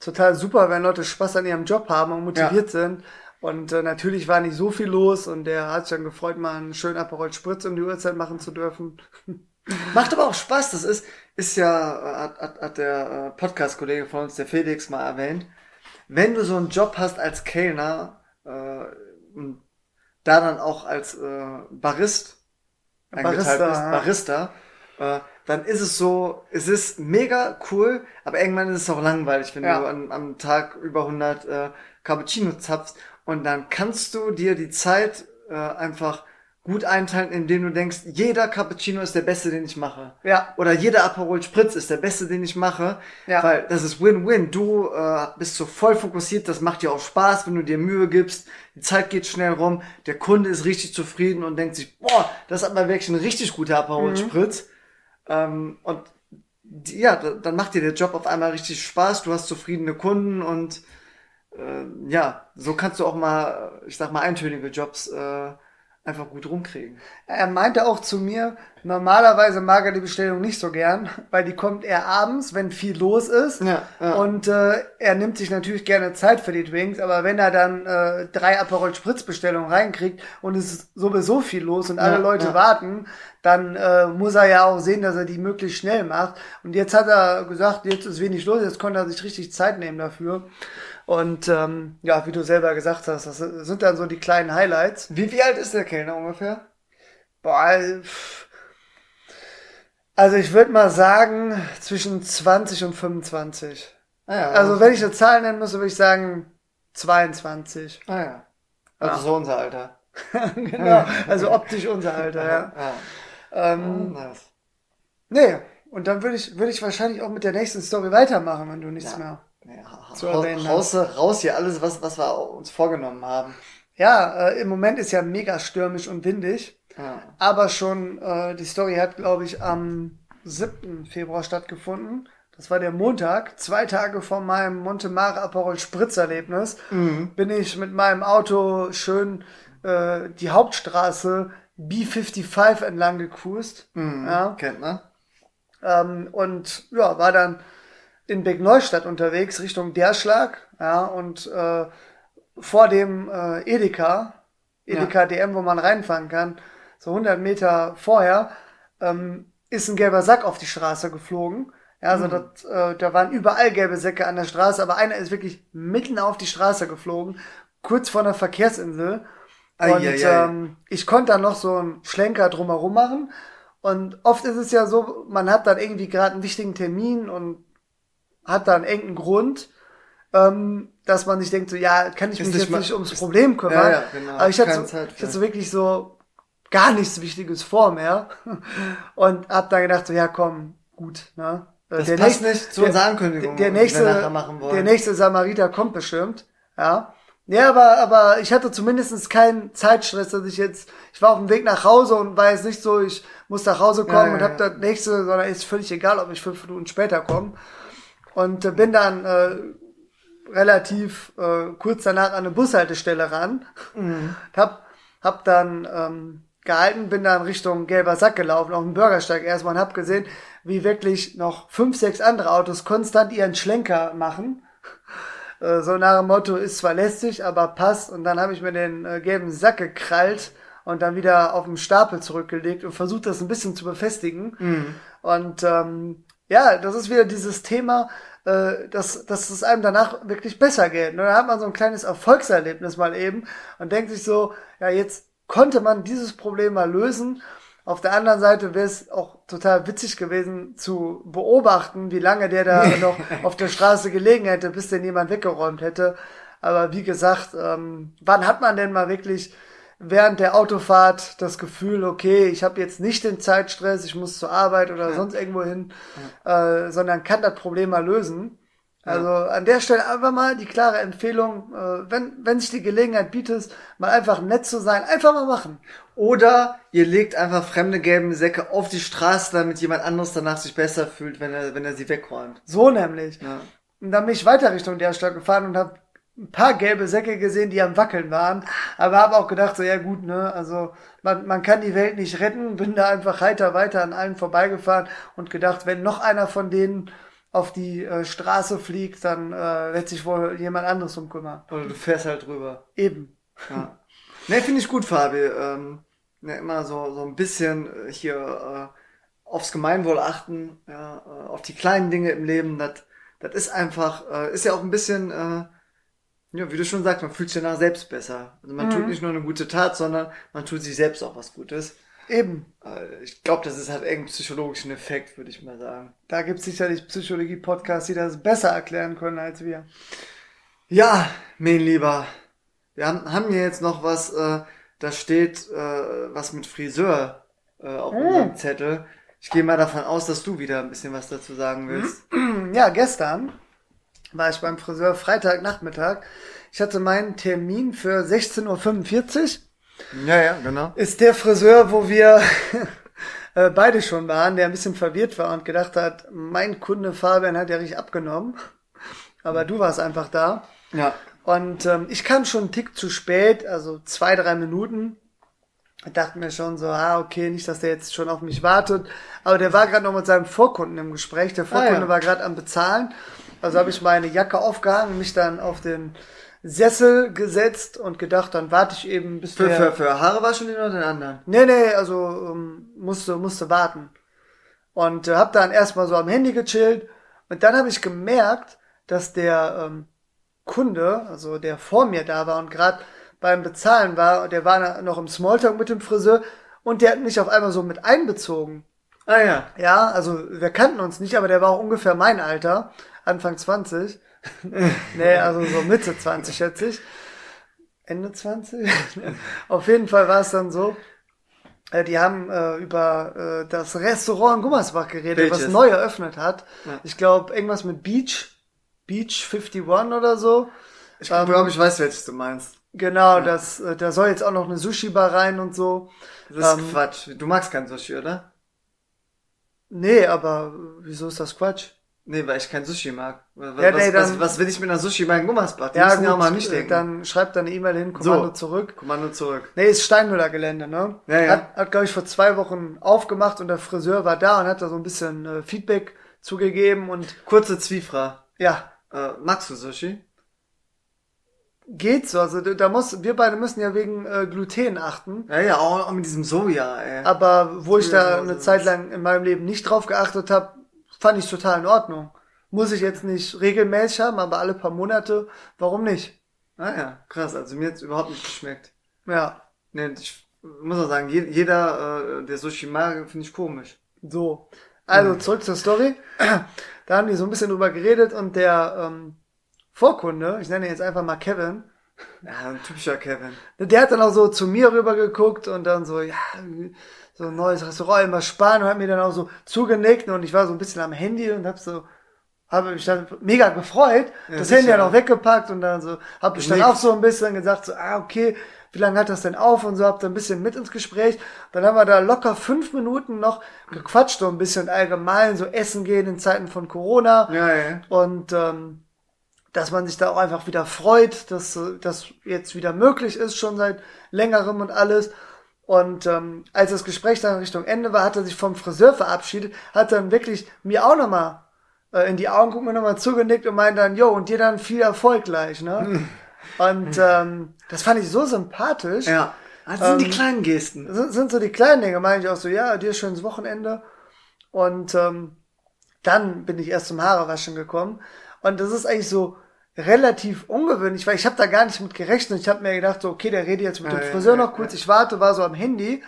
total super, wenn Leute Spaß an ihrem Job haben und motiviert sind. Und äh, natürlich war nicht so viel los und der hat sich dann gefreut, mal einen schönen Aperol Spritz um die Uhrzeit machen zu dürfen. Macht aber auch Spaß. Das ist, ist ja, äh, hat, hat, hat der äh, Podcast-Kollege von uns, der Felix, mal erwähnt. Wenn du so einen Job hast als Kellner, äh, und da dann auch als äh, Barist eingeteilt Barista, bist, ja. Barista, äh, dann ist es so, es ist mega cool, aber irgendwann ist es auch langweilig, wenn Ja. du an, am Tag über 100 äh, Cappuccino zapfst und dann kannst du dir die Zeit äh, einfach gut einteilen, indem du denkst, jeder Cappuccino ist der beste, den ich mache. Ja. Oder jeder Aperol Spritz ist der beste, den ich mache. Ja. Weil das ist Win-Win. Du äh, bist so voll fokussiert, das macht dir auch Spaß, wenn du dir Mühe gibst. Die Zeit geht schnell rum, der Kunde ist richtig zufrieden und denkt sich, boah, das hat mal wirklich ein richtig guter Aperol Spritz. Ähm, und die- ja, da- dann macht dir der Job auf einmal richtig Spaß, du hast zufriedene Kunden und äh, ja, so kannst du auch mal, ich sag mal, eintönige Jobs äh, einfach gut rumkriegen. Er meinte auch zu mir, normalerweise mag er die Bestellung nicht so gern, weil die kommt eher abends, wenn viel los ist. Ja, ja. Und äh, er nimmt sich natürlich gerne Zeit für die Drinks, aber wenn er dann äh, drei Aperol Spritz Bestellungen reinkriegt und es ist sowieso viel los und alle Ja, Leute warten, dann äh, muss er ja auch sehen, dass er die möglichst schnell macht. Und jetzt hat er gesagt, jetzt ist wenig los, jetzt konnte er sich richtig Zeit nehmen dafür. Und ähm, ja, wie du selber gesagt hast, das sind dann so die kleinen Highlights. Wie, wie alt ist der Kellner ungefähr? Boah, pff. also ich würde mal sagen zwischen 20 und 25. Ah, ja. Also wenn ich eine Zahl nennen müsste, würde ich sagen 22. Ah ja. Also Ja. so unser Alter. genau, also optisch unser Alter, ja. ja. Ähm, nice. nee, und dann würde ich, würde ich wahrscheinlich auch mit der nächsten Story weitermachen, wenn du nichts Ja. mehr. Ha- Zu raus, erwähnen, raus, raus hier alles, was, was wir uns vorgenommen haben. Ja, äh, im Moment ist ja mega stürmisch und windig, Ja. aber schon, äh, die Story hat, glaube ich, am 7. Februar stattgefunden. Das war der Montag, zwei Tage vor meinem Montemare Aperol Spritzerlebnis, bin ich mit meinem Auto schön äh, die Hauptstraße B55 entlang gecruised. Ja. Kennt man? Ähm, und ja, war dann in Beck-Neustadt unterwegs, Richtung Derschlag, ja, und äh, vor dem äh, Edeka, Edeka DM, wo man reinfahren kann, so 100 Meter vorher, ähm, ist ein gelber Sack auf die Straße geflogen. Ja, also das, äh, da waren überall gelbe Säcke an der Straße, aber einer ist wirklich mitten auf die Straße geflogen, kurz vor einer Verkehrsinsel. Ei, Und ei, ei. ähm, ich konnte dann noch so einen Schlenker drumherum machen. Und oft ist es ja so, man hat dann irgendwie gerade einen wichtigen Termin und hat dann irgendeinen Grund, ähm, dass man sich denkt, so ja, kann ich Ist mich nicht jetzt mal- nicht ums Problem kümmern. Ja, ja, genau. Aber ich hatte, so, Zeit ich hatte so wirklich so gar nichts Wichtiges vor mehr. Und hab dann gedacht, so ja komm, gut. Ne? Das passt nicht zu unserer Ankündigung, Der, die nächste, der nächste Samariter kommt bestimmt. Ja. Ja, aber, aber ich hatte zumindest keinen Zeitstress, dass ich jetzt, ich war auf dem Weg nach Hause und war jetzt nicht so, ich muss nach Hause kommen Ja, ja, und hab das nächste, sondern ist völlig egal, ob ich fünf Minuten später komme. Und äh, bin dann äh, relativ äh, kurz danach an eine Bushaltestelle ran. Hab, hab dann ähm, gehalten, bin dann Richtung Gelber Sack gelaufen, auf dem Bürgersteig erstmal und hab gesehen, wie wirklich noch fünf, sechs andere Autos konstant ihren Schlenker machen. Äh, so nach dem Motto, ist zwar lästig, aber passt. Und dann habe ich mir den äh, gelben Sack gekrallt und dann wieder auf dem Stapel zurückgelegt und versucht, das ein bisschen zu befestigen. Und ähm, ja, das ist wieder dieses Thema, äh, dass, dass es einem danach wirklich besser geht. Und dann hat man so ein kleines Erfolgserlebnis mal eben und denkt sich so, ja, jetzt konnte man dieses Problem mal lösen. Auf der anderen Seite wäre es auch total witzig gewesen zu beobachten, wie lange der da noch auf der Straße gelegen hätte, bis den jemand weggeräumt hätte. Aber wie gesagt, ähm, wann hat man denn mal wirklich während der Autofahrt das Gefühl, okay, ich habe jetzt nicht den Zeitstress, ich muss zur Arbeit oder sonst irgendwo hin, äh, sondern kann das Problem mal lösen. Also an der Stelle einfach mal die klare Empfehlung, äh, wenn, wenn sich die Gelegenheit bietet, mal einfach nett zu sein, einfach mal machen. Oder ihr legt einfach fremde gelbe Säcke auf die Straße, damit jemand anderes danach sich besser fühlt, wenn er, wenn er sie wegräumt. So nämlich. Ja. Und dann bin ich weiter Richtung der Stadt gefahren und habe ein paar gelbe Säcke gesehen, die am Wackeln waren. Aber habe auch gedacht, so ja gut, ne, also man, man kann die Welt nicht retten. Bin da einfach heiter weiter an allen vorbeigefahren und gedacht, wenn noch einer von denen auf die äh, Straße fliegt, dann äh, wird sich wohl jemand anderes drum kümmern. Oder du fährst halt drüber. Eben. Ja. ne, finde ich gut, Fabi. Ähm, ne, immer so, so ein bisschen äh, hier äh, aufs Gemeinwohl achten, ja, äh, auf die kleinen Dinge im Leben. Das das ist einfach, äh, ist ja auch ein bisschen, äh, ja, wie du schon sagst, man fühlt sich danach selbst besser. Also man tut nicht nur eine gute Tat, sondern man tut sich selbst auch was Gutes. Eben. Äh, ich glaube, das ist halt irgendeinen psychologischen Effekt, würde ich mal sagen. Da gibt's sicherlich Psychologie-Podcasts, die das besser erklären können als wir. Ja, mein Lieber. Wir haben, haben hier jetzt noch was, äh, da steht äh, was mit Friseur äh, auf unserem Zettel. Ich gehe mal davon aus, dass du wieder ein bisschen was dazu sagen willst. Ja, gestern war ich beim Friseur Freitagnachmittag. Ich hatte meinen Termin für 16.45 Uhr. Ja, ja, genau. Ist der Friseur, wo wir äh, beide schon waren, der ein bisschen verwirrt war und gedacht hat, mein Kunde Fabian hat ja richtig abgenommen. Aber du warst einfach da. Ja. Und ähm, ich kam schon einen Tick zu spät, also zwei, drei Minuten. Ich dachte mir schon so, ah, okay, nicht, dass der jetzt schon auf mich wartet. Aber der war gerade noch mit seinem Vorkunden im Gespräch. Der Vorkunde Ah, ja. war gerade am Bezahlen. Also habe ich meine Jacke aufgehangen, mich dann auf den Sessel gesetzt und gedacht, dann warte ich eben bis Für, der... für, für Haare waschen den oder den anderen? Nee, nee, also ähm, musste, musste warten. Und äh, hab dann erstmal so am Handy gechillt. Und dann habe ich gemerkt, dass der ähm, Kunde, also der vor mir da war und gerade beim Bezahlen war, der war noch im Smalltalk mit dem Friseur und der hat mich auf einmal so mit einbezogen. Ah ja. Ja, also wir kannten uns nicht, aber der war auch ungefähr mein Alter, Anfang 20. nee, also so Mitte 20 schätze ich. Ende 20? Auf jeden Fall war es dann so, äh, die haben äh, über äh, das Restaurant in Gummersbach geredet, was Welches? neu eröffnet hat. Ja. Ich glaube, irgendwas mit Beach, Beach 51 oder so. Ich Ähm, glaube, ich weiß, welches du meinst. Genau, das, äh, da soll jetzt auch noch eine Sushi-Bar rein und so. Das ist ähm, Quatsch. Du magst kein Sushi, oder? Nee, aber äh, wieso ist das Quatsch? Nee, weil ich kein Sushi mag. Was, Ja, was, nee, was, dann- was will ich mit einer Sushi bei Gummersbach? Die Ja, müssen gut, ja auch mal nicht äh, denken. dann schreibt da eine E-Mail hin, Kommando So. zurück. Kommando zurück. Nee, ist Steinmüller Gelände, ne? Ja, ja. Hat, hat glaube ich, vor zwei Wochen aufgemacht und der Friseur war da und hat da so ein bisschen äh, Feedback zugegeben und Kurze Zwiefra. ja, Äh, magst du Sushi? geht so. Also da da muss, wir beide müssen ja wegen äh, Gluten achten. Ja, ja, auch, auch mit diesem Soja, ey. Aber wo ich da Soja, eine. Zeit lang in meinem Leben nicht drauf geachtet habe, fand ich total in Ordnung. Muss ich jetzt nicht regelmäßig haben, aber alle paar Monate, warum nicht? Ah ja, krass. Also mir hat's überhaupt nicht geschmeckt. Ja, Nee, ich muss auch sagen, je, jeder, äh, der Sushi mag, finde ich komisch. so. Also zurück zur Story. Da haben die so ein bisschen drüber geredet und der ähm, Vorkunde, ich nenne ihn jetzt einfach mal Kevin, Ja, ein typischer Kevin. der hat dann auch so zu mir rüber geguckt und dann so, ja, so ein neues Restaurant, immer sparen und hat mir dann auch so zugenickt und ich war so ein bisschen am Handy und hab so, habe mich dann mega gefreut, Ja, das sicher. Handy dann auch weggepackt und dann so, hab ich dann auch so ein bisschen gesagt, so, ah, okay, wie lange hat das denn auf und so, hab dann ein bisschen mit ins Gespräch. Dann haben wir da locker fünf Minuten noch gequatscht, so ein bisschen allgemein, so essen gehen in Zeiten von Corona. Ja, ja. Und ähm, dass man sich da auch einfach wieder freut, dass das jetzt wieder möglich ist, schon seit längerem und alles. Und ähm, als das Gespräch dann Richtung Ende war, hat er sich vom Friseur verabschiedet, hat dann wirklich mir auch nochmal äh, in die Augen guckt mir nochmal zugenickt und meint dann, jo, und dir dann viel Erfolg gleich, ne? und ähm, das fand ich so sympathisch. Ja. Das sind die Ähm, kleinen Gesten. Das sind, sind so die kleinen Dinge, meine ich auch so, ja, dir schönes Wochenende. Und ähm, dann bin ich erst zum Haarewaschen gekommen. Und das ist eigentlich so relativ ungewöhnlich, weil ich habe da gar nicht mit gerechnet. Ich habe mir gedacht, so, okay, der redet jetzt mit Ja, dem Friseur ja, noch kurz, ich warte, war so am Handy.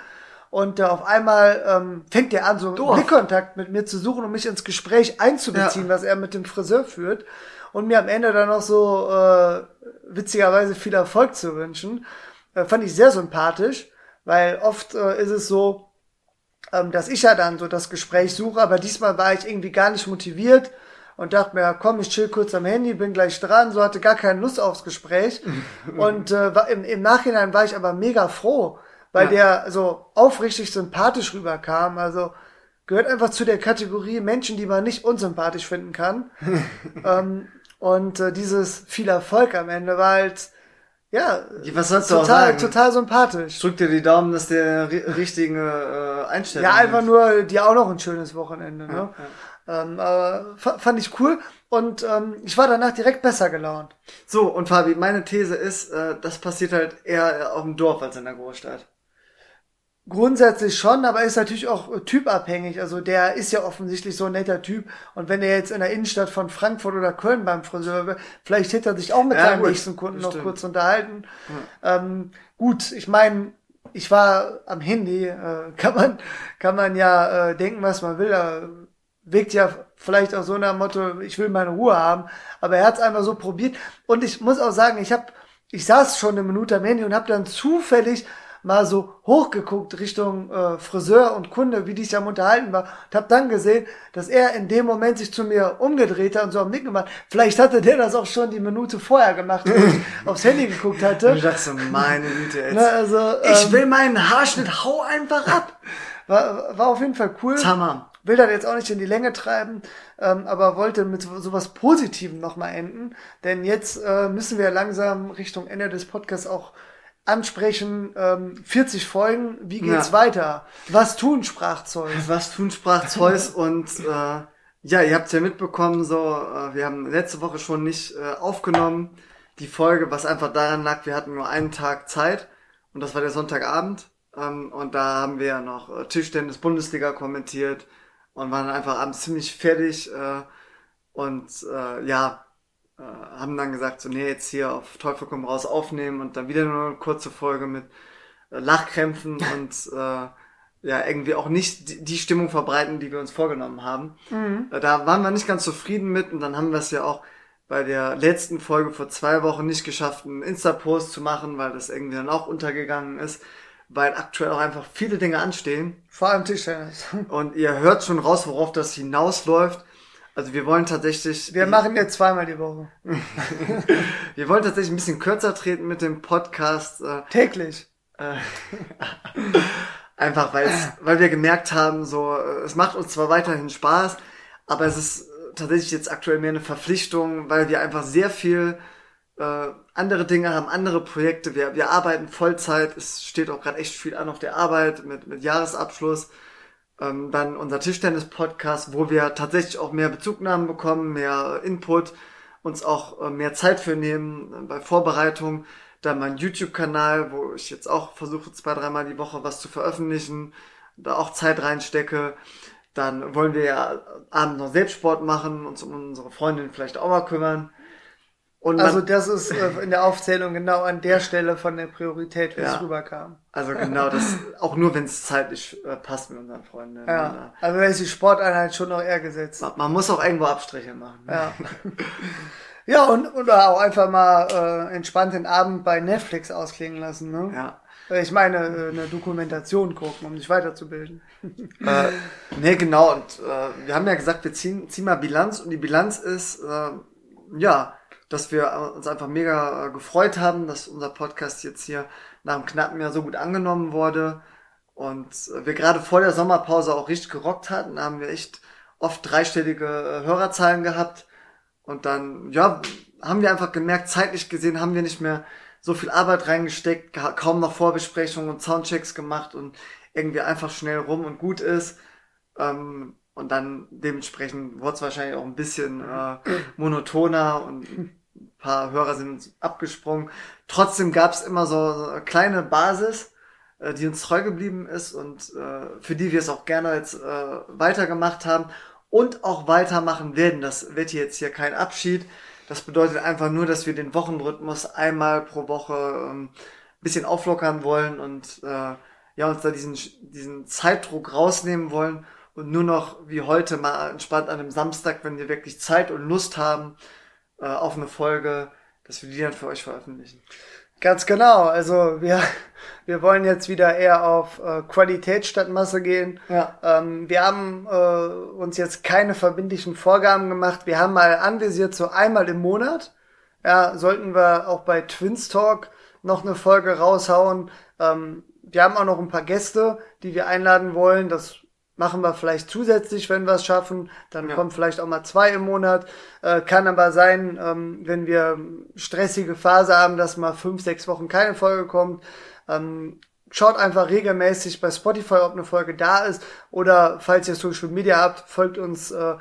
Und äh, auf einmal ähm, fängt der an, so einen Doof. Blickkontakt mit mir zu suchen, um mich ins Gespräch einzubeziehen, was er mit dem Friseur führt. Und mir am Ende dann noch so äh, witzigerweise viel Erfolg zu wünschen. Äh, fand ich sehr sympathisch, weil oft äh, ist es so, ähm, dass ich ja dann so das Gespräch suche, aber diesmal war ich irgendwie gar nicht motiviert und dachte mir, komm, ich chill kurz am Handy, bin gleich dran, so hatte gar keine Lust aufs Gespräch. und äh, im, im Nachhinein war ich aber mega froh, weil Ja. der so aufrichtig sympathisch rüberkam. Also gehört einfach zu der Kategorie Menschen, die man nicht unsympathisch finden kann. ähm, und äh, dieses viel Erfolg am Ende war halt, ja, Was sollst du auch total, sagen? total sympathisch. Drück dir die Daumen, dass der ri richtige äh, Einstellung Ja, einfach hat. nur dir auch noch ein schönes Wochenende. Ne? Ja, Ähm, aber fa- fand ich cool und ähm, ich war danach direkt besser gelaunt. So, und Fabi, meine These ist, äh, das passiert halt eher auf dem Dorf als in der Großstadt. Grundsätzlich schon, aber ist natürlich auch typabhängig. Also der ist ja offensichtlich so ein netter Typ. Und wenn er jetzt in der Innenstadt von Frankfurt oder Köln beim Friseur wäre, vielleicht hätte er sich auch mit Ja, seinem gut, nächsten Kunden noch stimmt. kurz unterhalten. Ähm, gut, ich meine, ich war am Handy, äh, kann man, kann man ja äh, denken, was man will. Da wirkt ja vielleicht auch so nach dem Motto, ich will meine Ruhe haben. Aber er hat es einfach so probiert. Und ich muss auch sagen, ich habe, ich saß schon eine Minute am Handy und habe dann zufällig mal so hochgeguckt Richtung äh, Friseur und Kunde, wie die sich am unterhalten war, und habe dann gesehen, dass er in dem Moment sich zu mir umgedreht hat und so am Nicken gemacht. Vielleicht hatte der das auch schon die Minute vorher gemacht, wo ich aufs Handy geguckt hatte. ich dachte so, meine Güte, jetzt. Ne, also, ich ähm, will meinen Haarschnitt, hau einfach ab. war, war auf jeden Fall cool. Tamam. Will das jetzt auch nicht in die Länge treiben, ähm, aber wollte mit so- sowas Positivem nochmal enden. Denn jetzt äh, müssen wir langsam Richtung Ende des Podcasts auch ansprechen. Ähm, 40 Folgen, wie geht's Ja. weiter? Was tun, sprach Zeus. Was tun sprach Zeus und äh, ja, ihr habt ja mitbekommen, so äh, wir haben letzte Woche schon nicht äh, aufgenommen die Folge, was einfach daran lag, wir hatten nur einen Tag Zeit und das war der Sonntagabend ähm, und da haben wir ja noch äh, Tischtennis Bundesliga kommentiert und waren einfach abends ziemlich fertig äh, und äh, ja äh, haben dann gesagt, so nee, jetzt hier auf Teufel komm raus aufnehmen und dann wieder nur eine kurze Folge mit äh, Lachkrämpfen und äh, ja, irgendwie auch nicht die, Stimmung verbreiten, die wir uns vorgenommen haben. Äh, Da waren wir nicht ganz zufrieden mit und dann haben wir es ja auch bei der letzten Folge vor zwei Wochen nicht geschafft, einen Insta-Post zu machen, weil das irgendwie dann auch untergegangen ist, weil aktuell auch einfach viele Dinge anstehen. Vor allem Tischtennis. Und ihr hört schon raus, worauf das hinausläuft. Also wir wollen tatsächlich, Wir machen jetzt zweimal die Woche. wir wollen tatsächlich ein bisschen kürzer treten mit dem Podcast. Äh, Täglich. Einfach weil weil wir gemerkt haben, so äh, es macht uns zwar weiterhin Spaß, aber es ist äh, tatsächlich jetzt aktuell mehr eine Verpflichtung, weil wir einfach sehr viel äh, andere Dinge haben, andere Projekte. Wir, wir arbeiten Vollzeit. Es steht auch gerade echt viel an auf der Arbeit mit, mit Jahresabschluss. Ähm, dann unser Tischtennis-Podcast, wo wir tatsächlich auch mehr Bezugnahmen bekommen, mehr Input, uns auch äh, mehr Zeit für nehmen äh, bei Vorbereitung. Dann mein YouTube-Kanal, wo ich jetzt auch versuche, zwei, dreimal die Woche was zu veröffentlichen, da auch Zeit reinstecke. Dann wollen wir ja abends noch Selbstsport machen, uns um unsere Freundin vielleicht auch mal kümmern. Und Also das ist äh, in der Aufzählung genau an der Stelle von der Priorität, wie Ja. es rüberkam. also genau das, auch nur wenn es zeitlich äh, passt mit unseren Freunden. Ja. Also da ist die Sporteinheit schon noch eher gesetzt. Man, man muss auch irgendwo Abstriche machen. ne? Ja. Ja, und oder auch einfach mal äh, entspannt den Abend bei Netflix ausklingen lassen, ne? Ja. Ich meine, äh, eine Dokumentation gucken, um sich weiterzubilden. Äh, nee, genau. Und äh, wir haben ja gesagt, wir ziehen, ziehen mal Bilanz. Und die Bilanz ist, äh, ja, dass wir äh, uns einfach mega äh, gefreut haben, dass unser Podcast jetzt hier nach einem knappen Jahr so gut angenommen wurde. Und äh, wir gerade vor der Sommerpause auch richtig gerockt hatten. Da haben wir echt oft dreistellige Hörerzahlen gehabt. Und dann, ja, haben wir einfach gemerkt, zeitlich gesehen haben wir nicht mehr so viel Arbeit reingesteckt, ka- kaum noch Vorbesprechungen und Soundchecks gemacht und irgendwie einfach schnell rum und gut ist. Ähm, und dann dementsprechend wurde es wahrscheinlich auch ein bisschen äh, monotoner und paar Hörer sind abgesprungen. Trotzdem gab es immer so, eine kleine Basis, äh, die uns treu geblieben ist und äh, für die wir es auch gerne jetzt äh, weitergemacht haben und auch weitermachen werden. Das wird jetzt hier kein Abschied. Das bedeutet einfach nur, dass wir den Wochenrhythmus einmal pro Woche ähm, bisschen auflockern wollen und äh, ja uns da diesen diesen Zeitdruck rausnehmen wollen und nur noch wie heute mal entspannt an einem Samstag, wenn wir wirklich Zeit und Lust haben äh, auf eine Folge, dass wir die dann für euch veröffentlichen. Ganz genau. Also wir, wir wollen jetzt wieder eher auf äh, Qualität statt Masse gehen. Ja. Ähm, wir haben äh, uns jetzt keine verbindlichen Vorgaben gemacht. Wir haben mal anvisiert, so einmal im Monat. Ja, sollten wir auch bei Twins Talk noch eine Folge raushauen. Ähm, wir haben auch noch ein paar Gäste, die wir einladen wollen. Das machen wir vielleicht zusätzlich, wenn wir es schaffen. Dann Ja. kommen vielleicht auch mal zwei im Monat. Äh, kann aber sein, ähm, wenn wir stressige Phase haben, dass mal fünf, sechs Wochen keine Folge kommt. Ähm, schaut einfach regelmäßig bei Spotify, ob eine Folge da ist. Oder falls ihr Social Media habt, folgt uns äh,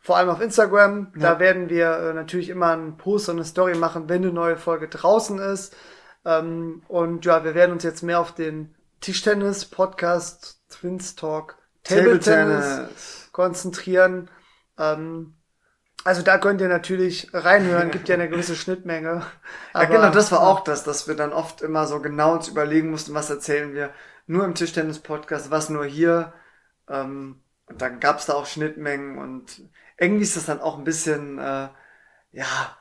vor allem auf Instagram. Da Ja. werden wir äh, natürlich immer einen Post und eine Story machen, wenn eine neue Folge draußen ist. Ähm, und ja, wir werden uns jetzt mehr auf den Tischtennis-Podcast Twins Talk Table Tennis konzentrieren. Ähm, also da könnt ihr natürlich reinhören, gibt ja eine gewisse Schnittmenge. Ja, genau, das war auch das, dass wir dann oft immer so genau uns überlegen mussten, was erzählen wir nur im Tischtennis-Podcast, was nur hier. Ähm, und dann gab's da auch Schnittmengen und irgendwie ist das dann auch ein bisschen, äh, ja,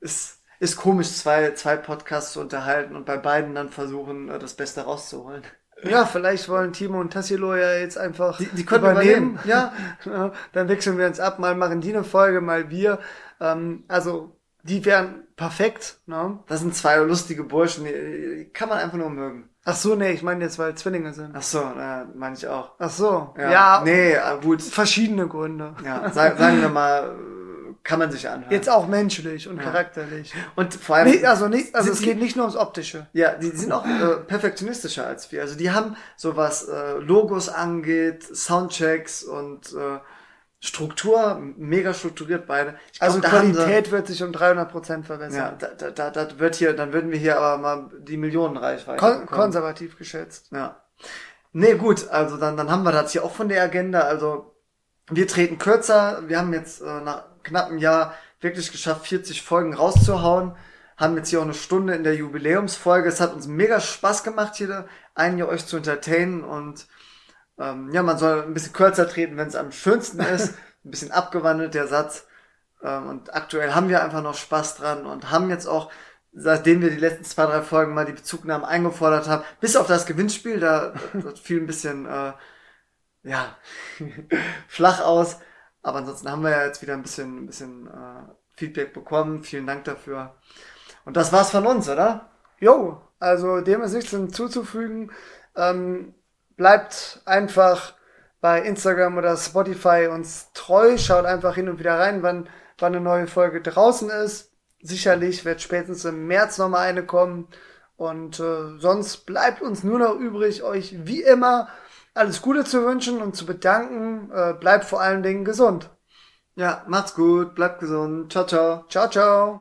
ist, ist komisch, zwei, zwei Podcasts zu unterhalten und bei beiden dann versuchen, äh, das Beste rauszuholen. Ja, vielleicht wollen Timo und Tassilo ja jetzt einfach Die, die können übernehmen. Ja, Ja, dann wechseln wir uns ab, mal machen die eine Folge, mal wir. Ähm, also die wären perfekt. Ne? das sind zwei lustige Burschen, die, kann man einfach nur mögen. Ach so, nee, ich meine jetzt, weil Zwillinge sind. Ach so, äh, meine ich auch. Ach so, Ja, ja, nee, äh, gut. verschiedene Gründe. Ja, sag, sagen wir mal, kann man sich anhören. Jetzt auch menschlich und charakterlich. Und vor allem. Nee, also nicht, also es die- geht nicht nur ums Optische. Ja, die sind auch äh, perfektionistischer als wir. Also die haben so was äh, Logos angeht, Soundchecks und äh, Struktur, mega strukturiert beide. Ich glaub, Also da Qualität wird sich um 300 Prozent Ja, verbessern. da, da, da, da wird hier, dann würden wir hier aber mal die Millionenreichweite Kon bekommen. konservativ geschätzt. Ja. Nee, gut, also dann, dann haben wir das hier auch von der Agenda. Also wir treten kürzer. Wir haben jetzt äh, nach knapp einem Jahr wirklich geschafft, 40 Folgen rauszuhauen. Haben jetzt hier auch eine Stunde in der Jubiläumsfolge. Es hat uns mega Spaß gemacht, hier einen euch zu entertainen und ähm, ja, man soll ein bisschen kürzer treten, wenn es am schönsten ist. Ein bisschen abgewandelt, der Satz. Ähm, und aktuell haben wir einfach noch Spaß dran und haben jetzt auch, seitdem wir die letzten zwei, drei Folgen mal die Bezugnahmen eingefordert haben, bis auf das Gewinnspiel, da das fiel ein bisschen, äh, ja, flach aus. Aber ansonsten haben wir ja jetzt wieder ein bisschen, ein bisschen äh, Feedback bekommen. Vielen Dank dafür. Und das war's von uns, oder? Jo, also dem ist nichts hinzuzufügen. Ähm, bleibt einfach bei Instagram oder Spotify uns treu. Schaut einfach hin und wieder rein, wann, wann eine neue Folge draußen ist. Sicherlich wird spätestens im März nochmal eine kommen. Und äh, sonst bleibt uns nur noch übrig, euch wie immer alles Gute zu wünschen und zu bedanken. Äh, bleibt vor allen Dingen gesund. Ja, macht's gut, bleibt gesund. Ciao, ciao. Ciao, ciao.